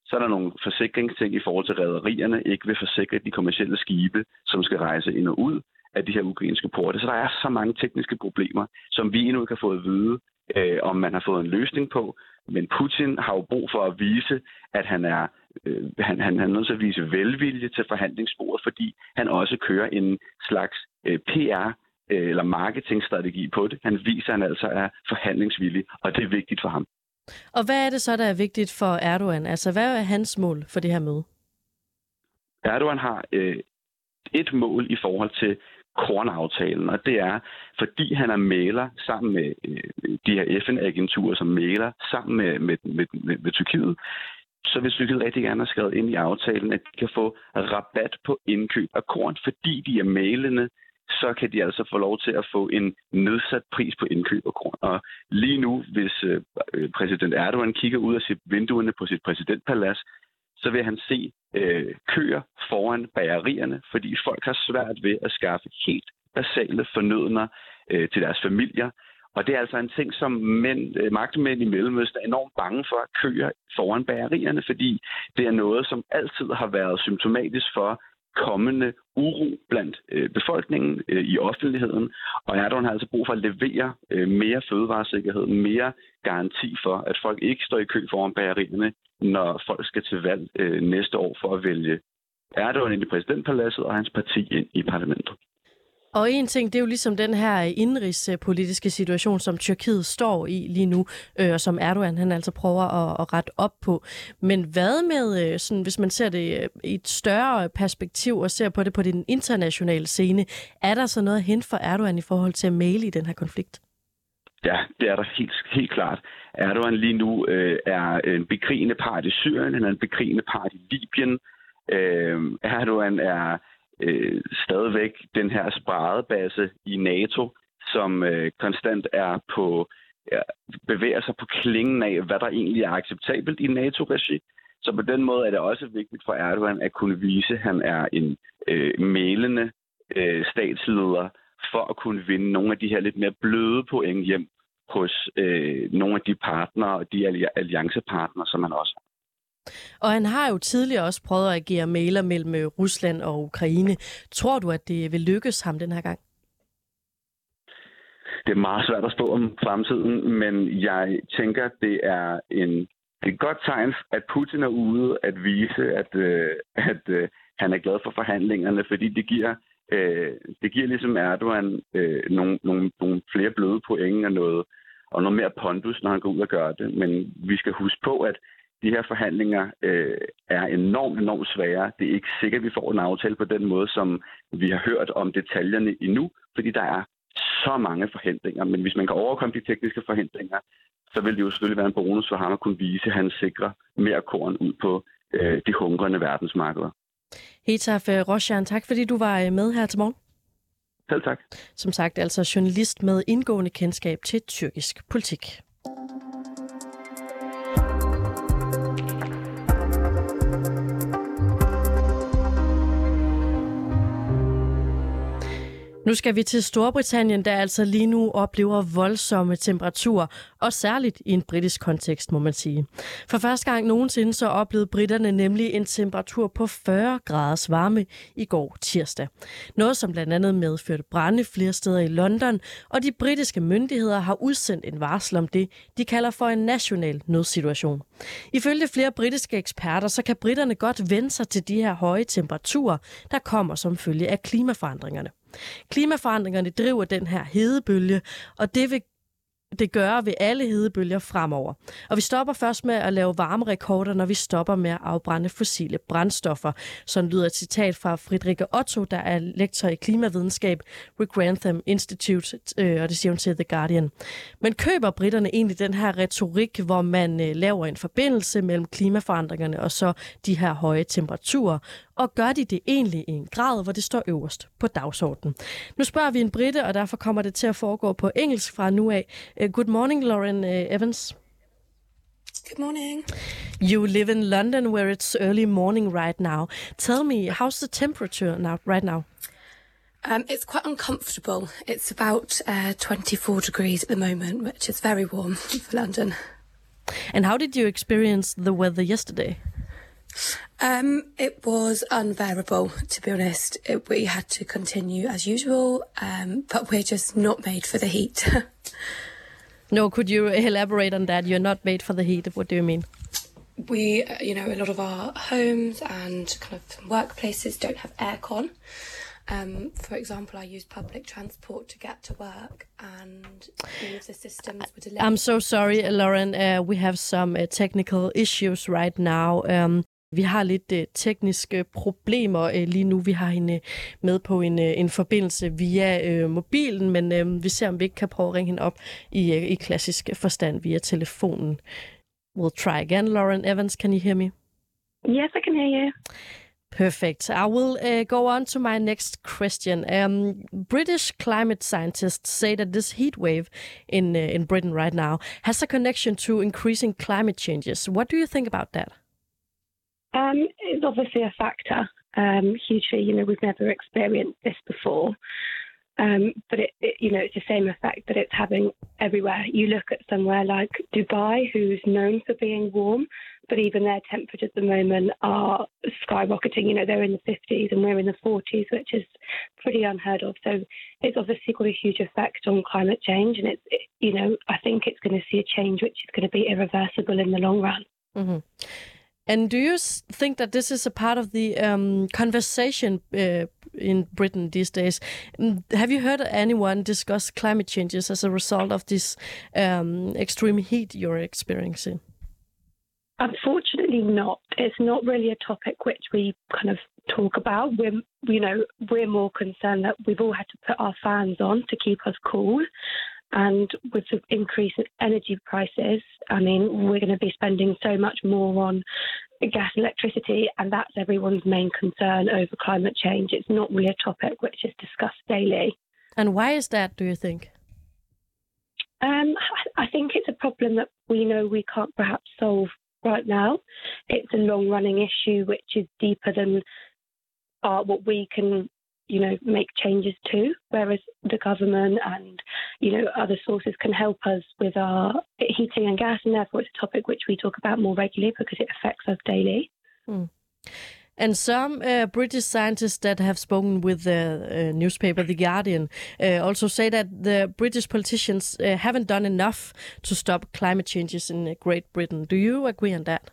Så er der nogle forsikringsting i forhold til rædderierne, ikke vil forsikre de kommersielle skibe, som skal rejse ind og ud af de her ukrainske porte. Så der er så mange tekniske problemer, som vi endnu ikke har fået at vide, øh, om man har fået en løsning på. Men Putin har jo brug for at vise, at han er øh, han, han, han er nødt til at vise velvilje til forhandlingsbordet, fordi han også kører en slags øh, PR øh, eller marketingstrategi på det. Han viser, at han altså er forhandlingsvillig, og det er vigtigt for ham. Og hvad er det så, der er vigtigt for Erdogan? Altså, hvad er hans mål for det her møde? Erdogan har øh, et mål i forhold til kornaftalen, og det er, fordi han er maler sammen med øh, de her FN-agenturer, som maler sammen med, med, med, med, med Tyrkiet, så vil Tyrkiet rigtig gerne have skrevet ind i aftalen, at de kan få rabat på indkøb af korn, fordi de er malende, så kan de altså få lov til at få en nedsat pris på indkøb af korn. Og lige nu, hvis øh, præsident Erdogan kigger ud af sit vinduerne på sit præsidentpalads, så vil han se øh, køer foran bagerierne, fordi folk har svært ved at skaffe helt basale fornødner øh, til deres familier. Og det er altså en ting, som mænd, øh, magtmænd i Mellemøsten er enormt bange for at køre foran bagerierne, fordi det er noget, som altid har været symptomatisk for kommende uro blandt øh, befolkningen øh, i offentligheden. Og Erdogan har altså brug for at levere øh, mere fødevaresikkerhed, mere garanti for, at folk ikke står i kø foran bagerierne, når folk skal til valg øh, næste år for at vælge Erdogan ind i præsidentpaladset og hans parti ind i parlamentet. Og en ting, det er jo ligesom den her indrigspolitiske situation, som Tyrkiet står i lige nu, øh, og som Erdogan han altså prøver at, at rette op på. Men hvad med, øh, sådan, hvis man ser det øh, i et større perspektiv og ser på det på den internationale scene, er der så noget hen for Erdogan i forhold til at male i den her konflikt? Ja, det er der helt, helt klart. Erdogan lige nu øh, er en bekrigende part i Syrien, han er en bekrigende part i Libyen. Øh, Erdogan er øh, stadigvæk den her spredebase i NATO, som øh, konstant er på ja, bevæger sig på klingen af, hvad der egentlig er acceptabelt i NATO-regi. Så på den måde er det også vigtigt for Erdogan at kunne vise, at han er en øh, mælende øh, statsleder for at kunne vinde nogle af de her lidt mere bløde point hjem hos øh, nogle af de partnere og de alliancepartnere, som man også har. Og han har jo tidligere også prøvet at agere mailer mellem øh, Rusland og Ukraine. Tror du, at det vil lykkes ham den her gang? Det er meget svært at spå om fremtiden, men jeg tænker, at det er en det er et godt tegn, at Putin er ude at vise, at, øh, at øh, han er glad for forhandlingerne, fordi det giver, øh, det giver ligesom Erdogan øh, nogle, nogle, nogle flere bløde point og noget, og noget mere pondus, når han går ud og gør det. Men vi skal huske på, at de her forhandlinger øh, er enormt, enormt svære. Det er ikke sikkert, at vi får en aftale på den måde, som vi har hørt om detaljerne endnu, fordi der er så mange forhindringer. Men hvis man kan overkomme de tekniske forhindringer, så vil det jo selvfølgelig være en bonus for ham at kunne vise, at han sikrer mere korn ud på øh, de hungrende verdensmarkeder. Hetaf øh, Roshan, tak fordi du var øh, med her til morgen. Selv tak. Som sagt, altså journalist med indgående kendskab til tyrkisk politik. Nu skal vi til Storbritannien, der altså lige nu oplever voldsomme temperaturer, og særligt i en britisk kontekst, må man sige. For første gang nogensinde så oplevede britterne nemlig en temperatur på 40 graders varme i går tirsdag. Noget, som blandt andet medførte brænde flere steder i London, og de britiske myndigheder har udsendt en varsel om det, de kalder for en national nødsituation. Ifølge flere britiske eksperter, så kan britterne godt vende sig til de her høje temperaturer, der kommer som følge af klimaforandringerne. Klimaforandringerne driver den her hedebølge, og det vil det gør ved alle hedebølger fremover. Og vi stopper først med at lave varmerekorder, når vi stopper med at afbrænde fossile brændstoffer. Sådan lyder et citat fra Friedrich Otto, der er lektor i klimavidenskab ved Grantham Institute, øh, og det siger hun til The Guardian. Men køber britterne egentlig den her retorik, hvor man øh, laver en forbindelse mellem klimaforandringerne og så de her høje temperaturer? Og gør de det egentlig i en grad, hvor det står øverst på dagsordenen? Nu spørger vi en britte, og derfor kommer det til at foregå på engelsk fra nu af. Uh, good morning, Lauren uh, Evans. Good morning. You live in London where it's early morning right now. Tell me, how's the temperature now right now? Um, it's quite uncomfortable. It's about uh, 24 degrees at the moment, which is very warm for London. And how did you experience the weather yesterday? Um, it was unbearable, to be honest. It, we had to continue as usual, um, but we're just not made for the heat. no, could you elaborate on that? You're not made for the heat. What do you mean? We, uh, you know, a lot of our homes and kind of workplaces don't have aircon. Um, for example, I use public transport to get to work, and all of the systems were delayed. I'm so sorry, Lauren. Uh, we have some uh, technical issues right now. Um, Vi har lidt uh, tekniske problemer uh, lige nu. Vi har hende med på en, uh, en forbindelse via uh, mobilen, men uh, vi ser, om vi ikke kan prøve at ringe hende op i, uh, i klassisk forstand via telefonen. We'll try again. Lauren Evans, can you hear me? Yes, I can hear you. Perfect. I will uh, go on to my next question. Um, British climate scientists say that this heat wave in uh, in Britain right now has a connection to increasing climate changes. What do you think about that? Um, it's obviously a factor. Um, hugely, you know, we've never experienced this before. Um, but it, it, you know, it's the same effect that it's having everywhere. You look at somewhere like Dubai, who's known for being warm, but even their temperatures at the moment are skyrocketing. You know, they're in the 50s and we're in the 40s, which is pretty unheard of. So it's obviously got a huge effect on climate change, and it's, it, you know, I think it's going to see a change which is going to be irreversible in the long run. Mm-hmm. And do you think that this is a part of the um, conversation uh, in Britain these days? Mm, have you heard anyone discuss climate changes as a result of this um, extreme heat you're experiencing? Unfortunately, not. It's not really a topic which we kind of talk about. We're, you know, we're more concerned that we've all had to put our fans on to keep us cool. And with the increase in energy prices, I mean, we're going to be spending so much more on gas and electricity, and that's everyone's main concern over climate change. It's not really a topic which is discussed daily. And why is that, do you think? Um, I think it's a problem that we know we can't perhaps solve right now. It's a long running issue which is deeper than uh, what we can you know, make changes to, whereas the government and, you know, other sources can help us with our heating and gas, and therefore it's a topic which we talk about more regularly because it affects us daily. Mm. And some uh, British scientists that have spoken with the uh, newspaper The Guardian uh, also say that the British politicians uh, haven't done enough to stop climate changes in Great Britain. Do you agree on that?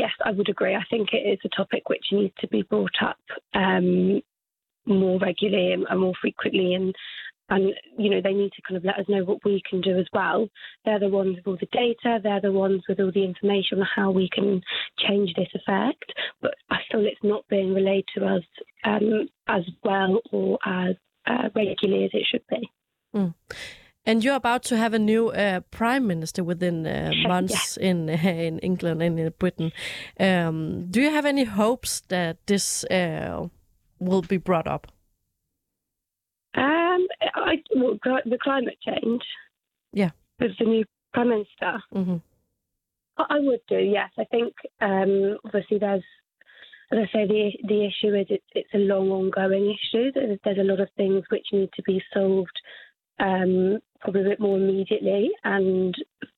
Yes, I would agree. I think it is a topic which needs to be brought up um, more regularly and, and more frequently, and and you know they need to kind of let us know what we can do as well. They're the ones with all the data. They're the ones with all the information on how we can change this effect. But I feel it's not being relayed to us um, as well or as uh, regularly as it should be. Mm. And you're about to have a new uh, prime minister within uh, months yeah. in uh, in England and in Britain. Um, do you have any hopes that this uh, will be brought up? Um, I, well, the climate change. Yeah, with the new prime minister. Mm -hmm. I would do. Yes, I think um, obviously there's as I say, the the issue is it's it's a long, ongoing issue. There's, there's a lot of things which need to be solved um, probably a bit more immediately and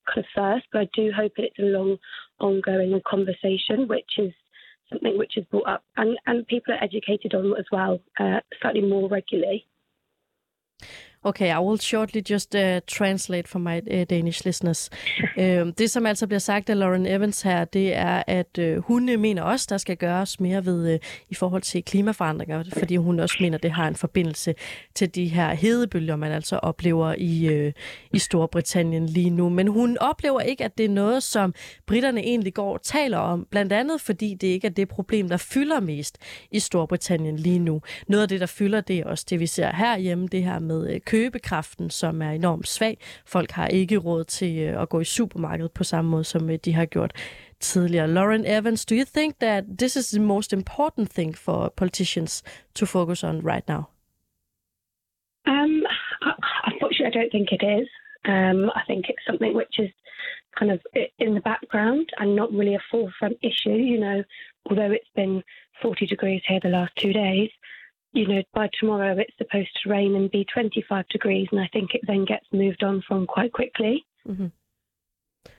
kind of first. But I do hope that it's a long, ongoing conversation, which is something which is brought up and, and people are educated on as well, uh, slightly more regularly. Okay, I will shortly just uh, translate for my uh, Danish listeners. uh, det, som altså bliver sagt af Lauren Evans her, det er, at uh, hun mener også, der skal gøres mere ved uh, i forhold til klimaforandringer, fordi hun også mener, det har en forbindelse til de her hedebølger, man altså oplever i, uh, i Storbritannien lige nu. Men hun oplever ikke, at det er noget, som britterne egentlig går og taler om, blandt andet fordi det ikke er det problem, der fylder mest i Storbritannien lige nu. Noget af det, der fylder, det er også det, vi ser herhjemme, det her med købekraften, som er enormt svag. Folk har ikke råd til øh, at gå i supermarkedet på samme måde, som øh, de har gjort tidligere. Lauren Evans, do you think that this is the most important thing for politicians to focus on right now? Um, unfortunately, I don't think it is. Um, I think it's something which is kind of in the background and not really a forefront issue. You know, although it's been 40 degrees here the last two days, you know, by tomorrow it's supposed to rain and be 25 degrees, and I think it then gets moved on from quite quickly. Mm-hmm.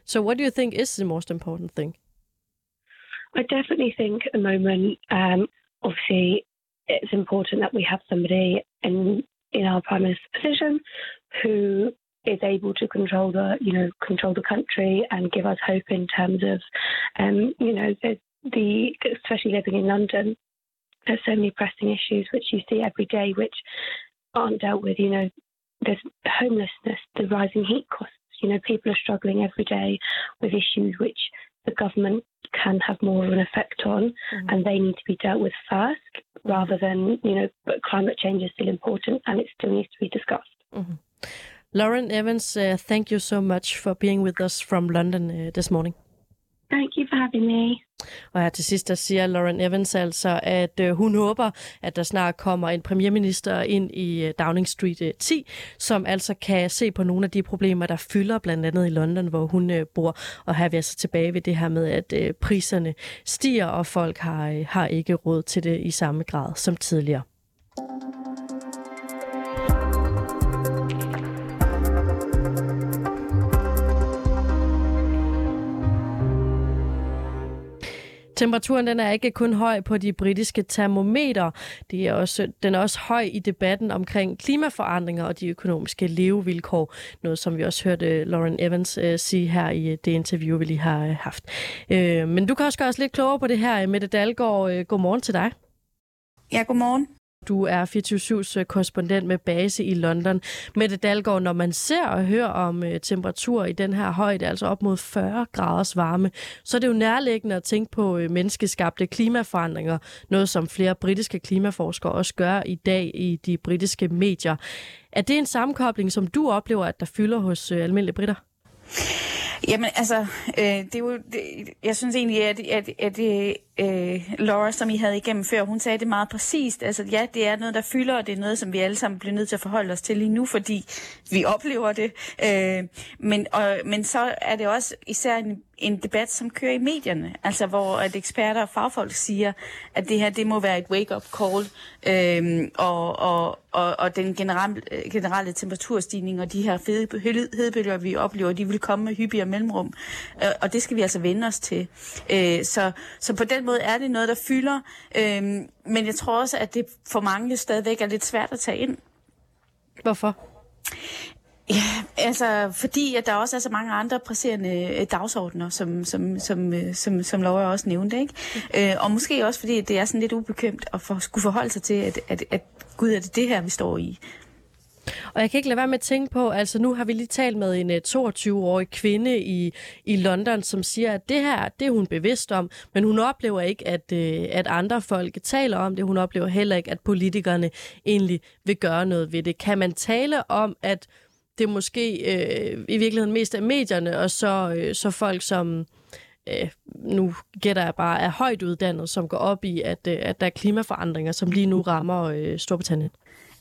So, what do you think is the most important thing? I definitely think at the moment, um, obviously, it's important that we have somebody in in our prime minister's position who is able to control the, you know, control the country and give us hope in terms of, um, you know, the, the especially living in London, there's so many pressing issues which you see every day which aren't dealt with. You know, there's homelessness, the rising heat costs. You know, people are struggling every day with issues which the government can have more of an effect on, mm-hmm. and they need to be dealt with first, rather than you know. But climate change is still important, and it still needs to be discussed. Mm-hmm. Lauren Evans, uh, thank you so much for being with us from London uh, this morning. Thank you for having me. Og her til sidst, der siger Lauren Evans altså, at øh, hun håber, at der snart kommer en premierminister ind i øh, Downing Street øh, 10, som altså kan se på nogle af de problemer, der fylder blandt andet i London, hvor hun øh, bor. Og her er vi altså tilbage ved det her med, at øh, priserne stiger, og folk har, øh, har ikke råd til det i samme grad som tidligere. Temperaturen den er ikke kun høj på de britiske termometer. Det er også, den er også høj i debatten omkring klimaforandringer og de økonomiske levevilkår. Noget, som vi også hørte Lauren Evans øh, sige her i øh, det interview, vi lige har øh, haft. Øh, men du kan også gøre os lidt klogere på det her. Mette Dalgaard, Øh, godmorgen til dig. Ja, godmorgen. Du er 24-7's øh, korrespondent med base i London. Mette Dalgaard, når man ser og hører om uh, temperatur i den her højde, altså op mod 40 graders varme, så er det jo nærliggende at tænke på øh, menneskeskabte klimaforandringer, noget som flere britiske klimaforskere også gør i dag i de britiske medier. Er det en sammenkobling, som du oplever, at der fylder hos almindelige britter? Jamen altså, øh, det er jo, det, jeg synes egentlig, at, at, at at øh, Laura, som I havde igennem før, hun sagde det meget præcist. Altså ja, det er noget, der fylder, og det er noget, som vi alle sammen bliver nødt til at forholde os til lige nu, fordi vi oplever det. Øh, men, og, men så er det også især en, en debat, som kører i medierne, altså hvor at eksperter og fagfolk siger, at det her det må være et wake-up call, øh, og, og, og, og den generelle, generelle temperaturstigning og de her hedebølger, vi oplever, de vil komme med hyppigere mellemrum, øh, og det skal vi altså vende os til. Øh, så, så på den den måde er det noget, der fylder. Øhm, men jeg tror også, at det for mange stadigvæk er lidt svært at tage ind. Hvorfor? Ja, altså fordi at der også er så mange andre presserende øh, dagsordner, som, som, som, øh, som, som Laura også nævnte. Ikke? Øh, og måske også fordi det er sådan lidt ubekvemt at for, skulle forholde sig til, at, at, at gud er det det her, vi står i. Og jeg kan ikke lade være med at tænke på, altså nu har vi lige talt med en øh, 22-årig kvinde i, i London, som siger, at det her, det er hun bevidst om, men hun oplever ikke, at, øh, at andre folk taler om det. Hun oplever heller ikke, at politikerne egentlig vil gøre noget ved det. Kan man tale om, at det måske øh, i virkeligheden mest er medierne, og så, øh, så folk, som øh, nu gætter jeg bare, er højt uddannet, som går op i, at, øh, at der er klimaforandringer, som lige nu rammer øh, Storbritannien?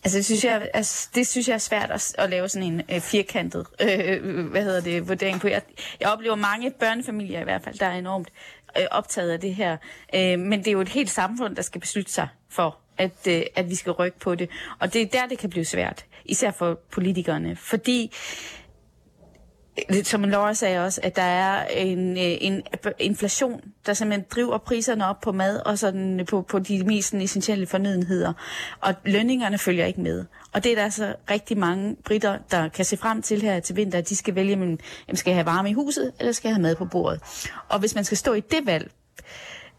Altså, det synes jeg, altså, det synes jeg er svært at, at lave sådan en øh, firkantet øh, hvad hedder det, vurdering på. Jeg, jeg oplever mange børnefamilier i hvert fald, der er enormt øh, optaget af det her. Øh, men det er jo et helt samfund, der skal beslutte sig for, at, øh, at vi skal rykke på det. Og det er der, det kan blive svært, især for politikerne. Fordi som Laura sagde også, at der er en, øh, en inflation, der simpelthen driver priserne op på mad og sådan øh, på, på de mest essentielle fornødenheder. Og lønningerne følger ikke med. Og det er der altså rigtig mange britter, der kan se frem til her til vinter, at de skal vælge, om skal have varme i huset, eller skal have mad på bordet. Og hvis man skal stå i det valg,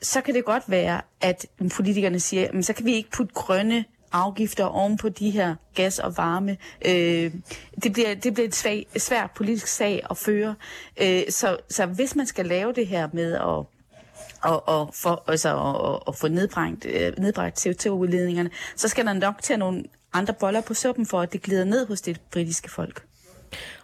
så kan det godt være, at politikerne siger, men så kan vi ikke putte grønne afgifter oven på de her gas og varme. Øh, det, bliver, det bliver et svag, svært politisk sag at føre. Øh, så, så hvis man skal lave det her med at og, og, for, altså, og, og få nedbrængt, øh, nedbrængt CO2-udledningerne, så skal der nok til nogle andre boller på suppen for, at det glider ned hos det britiske folk.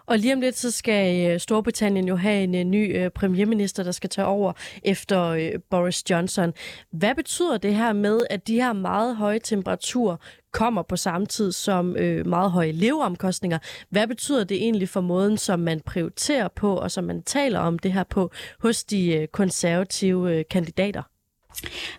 Og lige om lidt, så skal øh, Storbritannien jo have en øh, ny øh, premierminister, der skal tage over efter Boris Johnson. Hvad betyder det her med, at de her meget høje temperaturer kommer på samme tid som meget høje leveomkostninger? Hvad betyder det egentlig for måden, som man prioriterer på, og som man taler om det her på hos de konservative kandidater?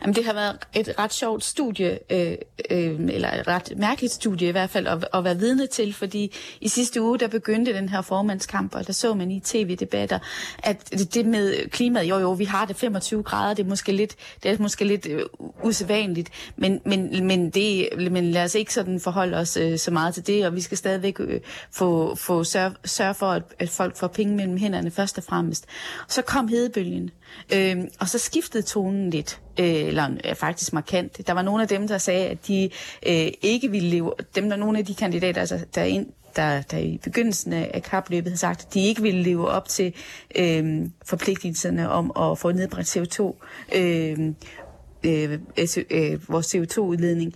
Jamen, det har været et ret sjovt studie, øh, øh, eller et ret mærkeligt studie i hvert fald, at, at være vidne til, fordi i sidste uge, der begyndte den her formandskamp, og der så man i tv-debatter, at det med klimaet, jo jo, vi har det 25 grader, det er måske lidt, det er måske lidt øh, usædvanligt, men, men, men, det, men lad os ikke sådan forholde os øh, så meget til det, og vi skal stadigvæk øh, få, få sørge, sørge for, at, at folk får penge mellem hænderne først og fremmest. Så kom hedebølgen, øh, og så skiftede tonen lidt øh, eller øh, faktisk markant. Der var nogle af dem, der sagde, at de øh, ikke ville leve, dem der nogle af de kandidater, altså, der, ind, der, der i begyndelsen af kapløbet havde sagt, at de ikke ville leve op til øh, forpligtelserne om at få nedbragt CO2, øh, øh, øh, vores CO2-udledning,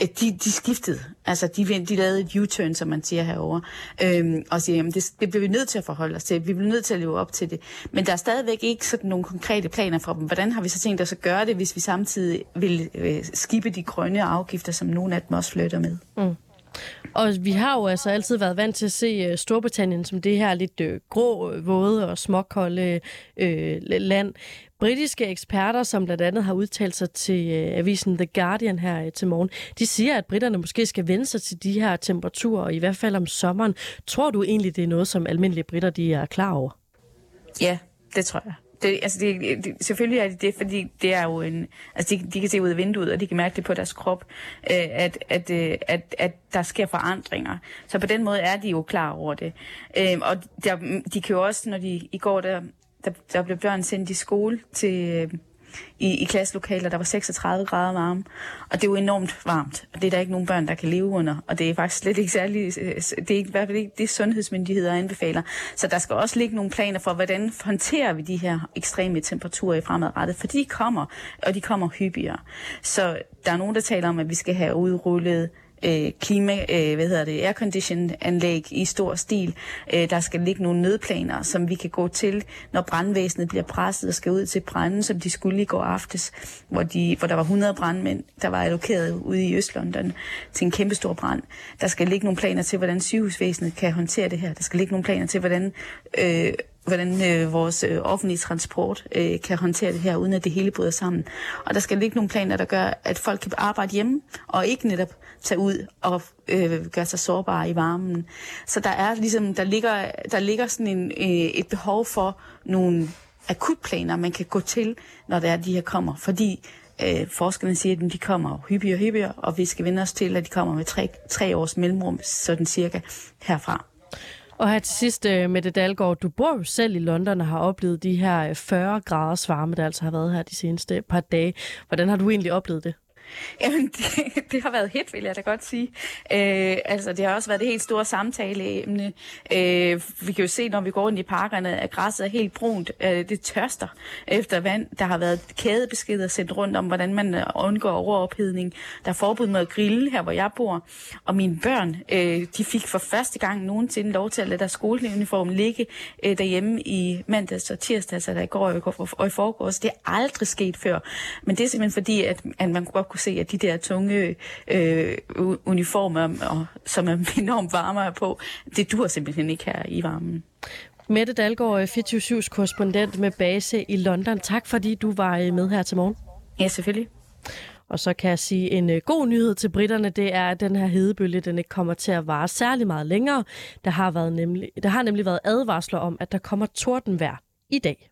de, de skiftede. Altså, de, de lavede et U-turn, som man siger herover øhm, og siger, jamen, det, det bliver vi nødt til at forholde os til. Vi bliver nødt til at leve op til det. Men der er stadigvæk ikke sådan nogle konkrete planer for dem. Hvordan har vi så tænkt os at gøre det, hvis vi samtidig vil øh, skibe de grønne afgifter, som nogle af dem også flytter med? Mm. Og vi har jo altså altid været vant til at se øh, Storbritannien som det her lidt øh, grå, øh, våde og småkolde øh, land. Britiske eksperter, som blandt andet har udtalt sig til øh, avisen The Guardian her øh, til morgen, de siger, at britterne måske skal vende sig til de her temperaturer, i hvert fald om sommeren. Tror du egentlig, det er noget, som almindelige britter de er klar over? Ja, det tror jeg. Det, altså det, det, selvfølgelig er det det, fordi det er jo en... Altså de, de kan se ud af vinduet, og de kan mærke det på deres krop, øh, at, at, øh, at, at der sker forandringer. Så på den måde er de jo klar over det. Øh, og der, de kan jo også, når de i går der der, der blev børn sendt i skole til, øh, i, i klasselokaler, der var 36 grader varme. Og det er jo enormt varmt, og det er der ikke nogen børn, der kan leve under. Og det er faktisk slet ikke særlig, øh, det er ikke, i hvert fald ikke det, sundhedsmyndigheder anbefaler. Så der skal også ligge nogle planer for, hvordan håndterer vi de her ekstreme temperaturer i fremadrettet, for de kommer, og de kommer hyppigere. Så der er nogen, der taler om, at vi skal have udrullet øh, klima, øh, hvad hedder det, aircondition anlæg i stor stil. Øh, der skal ligge nogle nødplaner, som vi kan gå til, når brandvæsenet bliver presset og skal ud til branden, som de skulle i går aftes, hvor, de, hvor der var 100 brandmænd, der var allokeret ude i Østlondon til en kæmpe stor brand. Der skal ligge nogle planer til, hvordan sygehusvæsenet kan håndtere det her. Der skal ligge nogle planer til, hvordan øh, hvordan øh, vores øh, offentlige transport øh, kan håndtere det her, uden at det hele bryder sammen. Og der skal ligge nogle planer, der gør, at folk kan arbejde hjemme, og ikke netop tage ud og øh, gøre sig sårbare i varmen. Så der er ligesom, der ligger, der ligger sådan en, øh, et behov for nogle akutplaner, man kan gå til, når der er, de her kommer. Fordi øh, forskerne siger, at de kommer hyppigere og hyppigere, og vi skal vende os til, at de kommer med tre, tre års mellemrum, sådan cirka herfra. Og her til sidst, øh, Mette Dalgaard, du bor jo selv i London og har oplevet de her øh, 40 graders varme, der altså har været her de seneste par dage. Hvordan har du egentlig oplevet det? Jamen, det, det har været hit, vil jeg da godt sige. Øh, altså, det har også været det helt store samtaleemne. Øh, vi kan jo se, når vi går ind i parkerne, at græsset er helt brunt. Øh, det tørster efter vand. Der har været kædebeskeder sendt rundt om, hvordan man øh, undgår overophedning. Der er forbud mod at grille her, hvor jeg bor. Og mine børn, øh, de fik for første gang nogensinde lov til at lade deres skoleuniform ligge øh, derhjemme i mandags og tirsdags, altså der i går og i forgårs. Det er aldrig sket før. Men det er simpelthen fordi, at, at man godt kunne se, at de der tunge øh, uniformer, og, som er enormt varmere på, det dur simpelthen ikke her i varmen. Mette Dalgaard, 24-7's korrespondent med base i London. Tak fordi du var øh, med her til morgen. Ja, selvfølgelig. Og så kan jeg sige en øh, god nyhed til britterne, det er, at den her hedebølge den ikke kommer til at vare særlig meget længere. Der har, været nemlig, der har nemlig været advarsler om, at der kommer tordenvejr i dag.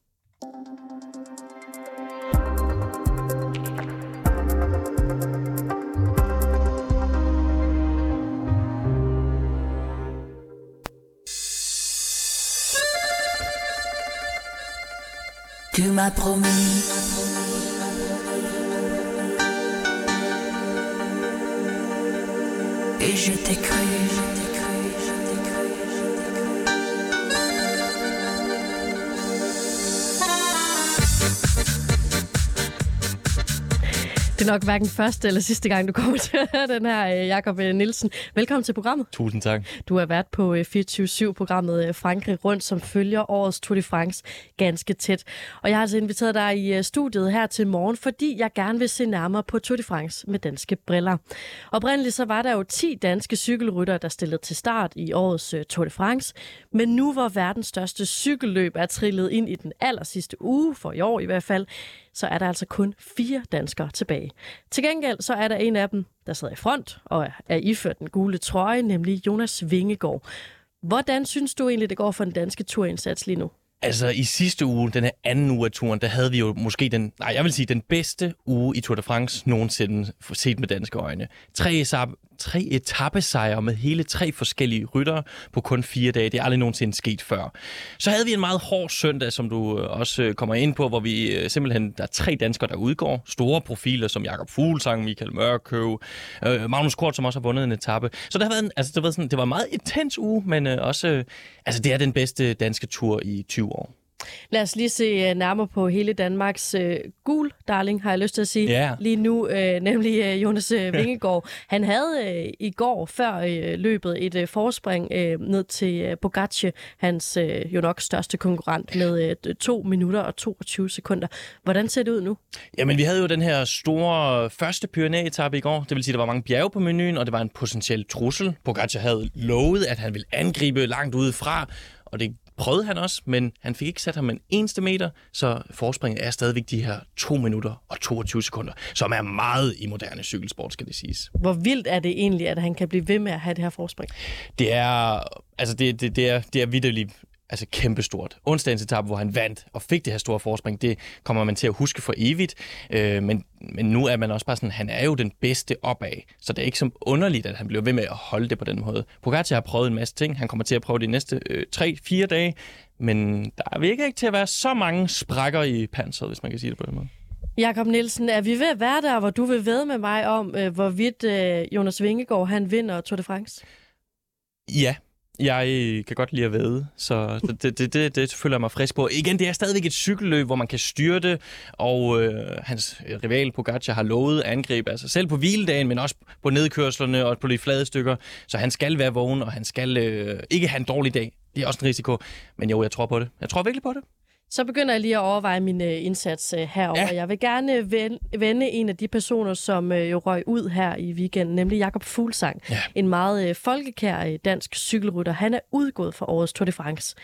Tu m'as promis. Et je t'ai cru, Det er nok hverken første eller sidste gang, du kommer til den her, øh, Jakob øh, Nielsen. Velkommen til programmet. Tusind tak. Du har været på 24-7-programmet øh, Frankrig Rundt, som følger årets Tour de France ganske tæt. Og jeg har altså inviteret dig i studiet her til morgen, fordi jeg gerne vil se nærmere på Tour de France med danske briller. Oprindeligt så var der jo 10 danske cykelrytter, der stillede til start i årets Tour de France. Men nu hvor verdens største cykelløb er trillet ind i den aller sidste uge, for i år i hvert fald, så er der altså kun fire danskere tilbage. Til gengæld så er der en af dem, der sidder i front og er iført den gule trøje, nemlig Jonas Vingegaard. Hvordan synes du egentlig, det går for den danske turindsats lige nu? Altså i sidste uge, den her anden uge af turen, der havde vi jo måske den, nej jeg vil sige, den bedste uge i Tour de France nogensinde set med danske øjne. Tre, tre etappesejre med hele tre forskellige ryttere på kun fire dage. Det er aldrig nogensinde sket før. Så havde vi en meget hård søndag, som du øh, også øh, kommer ind på, hvor vi øh, simpelthen, der er tre danskere, der udgår. Store profiler som Jakob Fuglsang, Michael Mørkøv, Magnus Kort, som også har vundet en etape. Så der har været en, altså, det, var sådan, det var en meget intens uge, men også, altså det er den bedste danske tur i 20 år. Lad os lige se øh, nærmere på hele Danmarks uh, gul darling, har jeg lyst til at sige. Yeah. Lige nu, uh, nemlig uh, Jonas uh, Vingegaard. Han havde uh, i går før uh, løbet et uh, forspring uh, ned til uh, Pogacar, hans uh, jo nok største konkurrent, med uh, 2 minutter og 22 sekunder. Hvordan ser det ud nu? Jamen, vi havde jo den her store første pyrenæ-etappe i går. Det vil sige, at der var mange bjerge på menuen, og det var en potentiel trussel. Pogacar havde lovet, at han ville angribe langt udefra, og det prøvede han også, men han fik ikke sat ham en eneste meter, så forspringet er stadigvæk de her 2 minutter og 22 sekunder, som er meget i moderne cykelsport, skal det siges. Hvor vildt er det egentlig, at han kan blive ved med at have det her forspring? Det er, altså det, det, det er, det er vidderligt altså kæmpestort. Onsdagens etape, hvor han vandt og fik det her store forspring, det kommer man til at huske for evigt. Øh, men, men nu er man også bare sådan, han er jo den bedste opad, så det er ikke så underligt, at han bliver ved med at holde det på den måde. Pogacar har prøvet en masse ting, han kommer til at prøve de næste øh, 3-4 dage, men der virker ikke til at være så mange sprækker i panseret, hvis man kan sige det på den måde. Jakob Nielsen, er vi ved at være der, hvor du vil ved med mig om, øh, hvorvidt øh, Jonas Vingegaard han vinder Tour de France? Ja, jeg kan godt lide at væde, så det, det, det, det føler jeg mig frisk på. Igen, det er stadigvæk et cykelløb, hvor man kan styre det, og øh, hans rival Pogacar har lovet angreb, altså selv på hviledagen, men også på nedkørslerne og på de flade stykker. Så han skal være vågen, og han skal øh, ikke have en dårlig dag. Det er også en risiko, men jo, jeg tror på det. Jeg tror virkelig på det. Så begynder jeg lige at overveje min øh, indsats øh, herover. Ja. Jeg vil gerne vende en af de personer, som øh, jo røg ud her i weekenden, nemlig Jakob Fuglsang. Ja. En meget folkekær dansk cykelrytter. Han er udgået for årets Tour de France.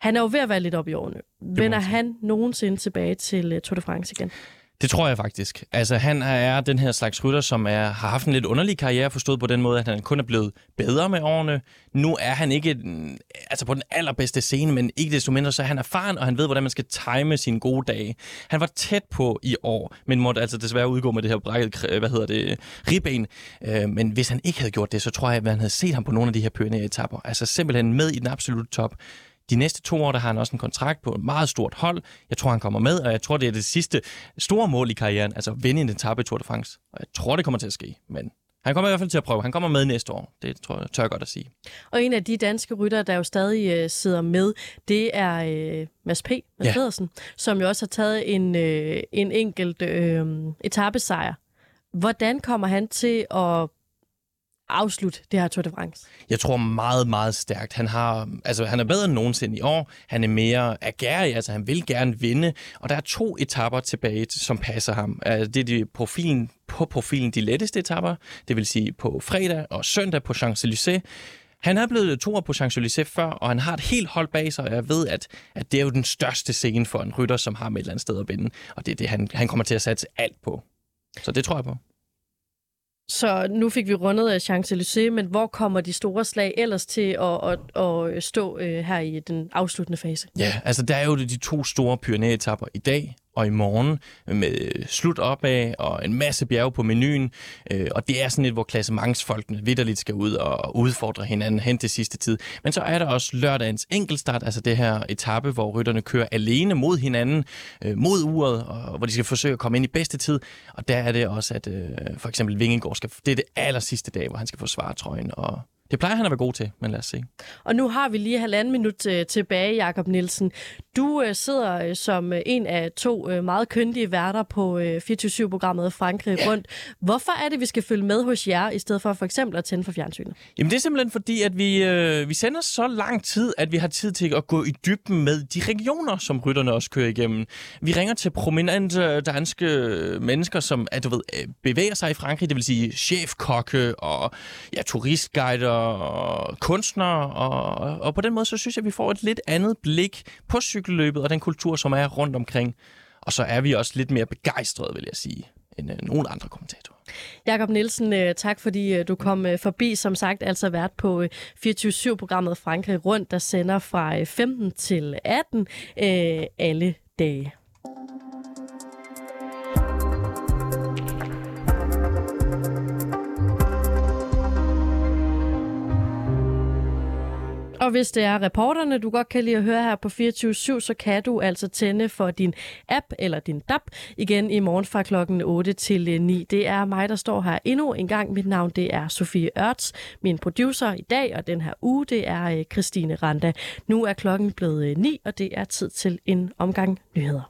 Han er jo ved at være lidt op i årene. Vender han nogensinde tilbage til Tour de France igen? Det tror jeg faktisk. Altså, han er den her slags rytter, som er, har haft en lidt underlig karriere, forstået på den måde, at han kun er blevet bedre med årene. Nu er han ikke mm, altså på den allerbedste scene, men ikke desto mindre, så er han erfaren, og han ved, hvordan man skal time sine gode dage. Han var tæt på i år, men måtte altså desværre udgå med det her brækket, hvad hedder det, ribben. Øh, men hvis han ikke havde gjort det, så tror jeg, at man havde set ham på nogle af de her pyrenæetapper. Altså simpelthen med i den absolutte top. De næste to år, der har han også en kontrakt på et meget stort hold. Jeg tror, han kommer med, og jeg tror, det er det sidste store mål i karrieren, altså at vinde en etape i Tour de France. Og jeg tror, det kommer til at ske, men han kommer i hvert fald til at prøve. Han kommer med næste år. Det tror jeg, tør jeg godt at sige. Og en af de danske rytter, der jo stadig uh, sidder med, det er uh, Mads P. Mads ja. Pedersen, som jo også har taget en, uh, en enkelt uh, etappesejr. Hvordan kommer han til at afslutte det her Tour de France? Jeg tror meget, meget stærkt. Han, har, altså, han er bedre end nogensinde i år. Han er mere agerig, altså han vil gerne vinde. Og der er to etapper tilbage, som passer ham. Altså, det er de profilen, på profilen de letteste etapper, det vil sige på fredag og søndag på Champs-Élysées. Han er blevet toer på Champs-Élysées før, og han har et helt hold bag sig, og jeg ved, at, at det er jo den største scene for en rytter, som har med et eller andet sted at vinde. Og det er det, han, han kommer til at satse alt på. Så det tror jeg på. Så nu fik vi rundet af Champs-Élysées, men hvor kommer de store slag ellers til at, at, at øh, stå øh, her i den afsluttende fase? Ja, altså der er jo de to store pyrenæetapper i dag og i morgen med slut opad og en masse bjerge på menuen. Øh, og det er sådan et, hvor klassementsfolkene vidderligt skal ud og udfordre hinanden hen til sidste tid. Men så er der også lørdagens enkeltstart, altså det her etape, hvor rytterne kører alene mod hinanden, øh, mod uret, og hvor de skal forsøge at komme ind i bedste tid. Og der er det også, at øh, for eksempel Vingegaard skal, det er det aller sidste dag, hvor han skal forsvare trøjen, og det plejer han at være god til, men lad os se. Og nu har vi lige halvanden minut øh, tilbage, Jakob Nielsen. Du øh, sidder øh, som øh, en af to øh, meget køndige værter på øh, 24-7-programmet Frankrig Rundt. Hvorfor er det, vi skal følge med hos jer, i stedet for for eksempel at tænde for fjernsynet? Jamen det er simpelthen fordi, at vi, øh, vi sender så lang tid, at vi har tid til at gå i dybden med de regioner, som rytterne også kører igennem. Vi ringer til prominente danske mennesker, som at, du ved, bevæger sig i Frankrig, det vil sige chefkokke og ja, turistguider og kunstnere, og, og på den måde, så synes jeg, at vi får et lidt andet blik på cykelløbet og den kultur, som er rundt omkring. Og så er vi også lidt mere begejstrede, vil jeg sige, end øh, nogle andre kommentatorer. Jakob Nielsen, øh, tak fordi øh, du kom øh, forbi, som sagt, altså vært på 24-7-programmet Frankrig Rundt, der sender fra 15 til 18 alle dage. Og hvis det er reporterne, du godt kan lide at høre her på 24 så kan du altså tænde for din app eller din DAP igen i morgen fra klokken 8 til øh, 9. Det er mig, der står her endnu en gang. Mit navn det er Sofie Ørts. Min producer i dag og den her uge, det er øh, Christine Randa. Nu er klokken blevet øh, 9, og det er tid til en omgang nyheder.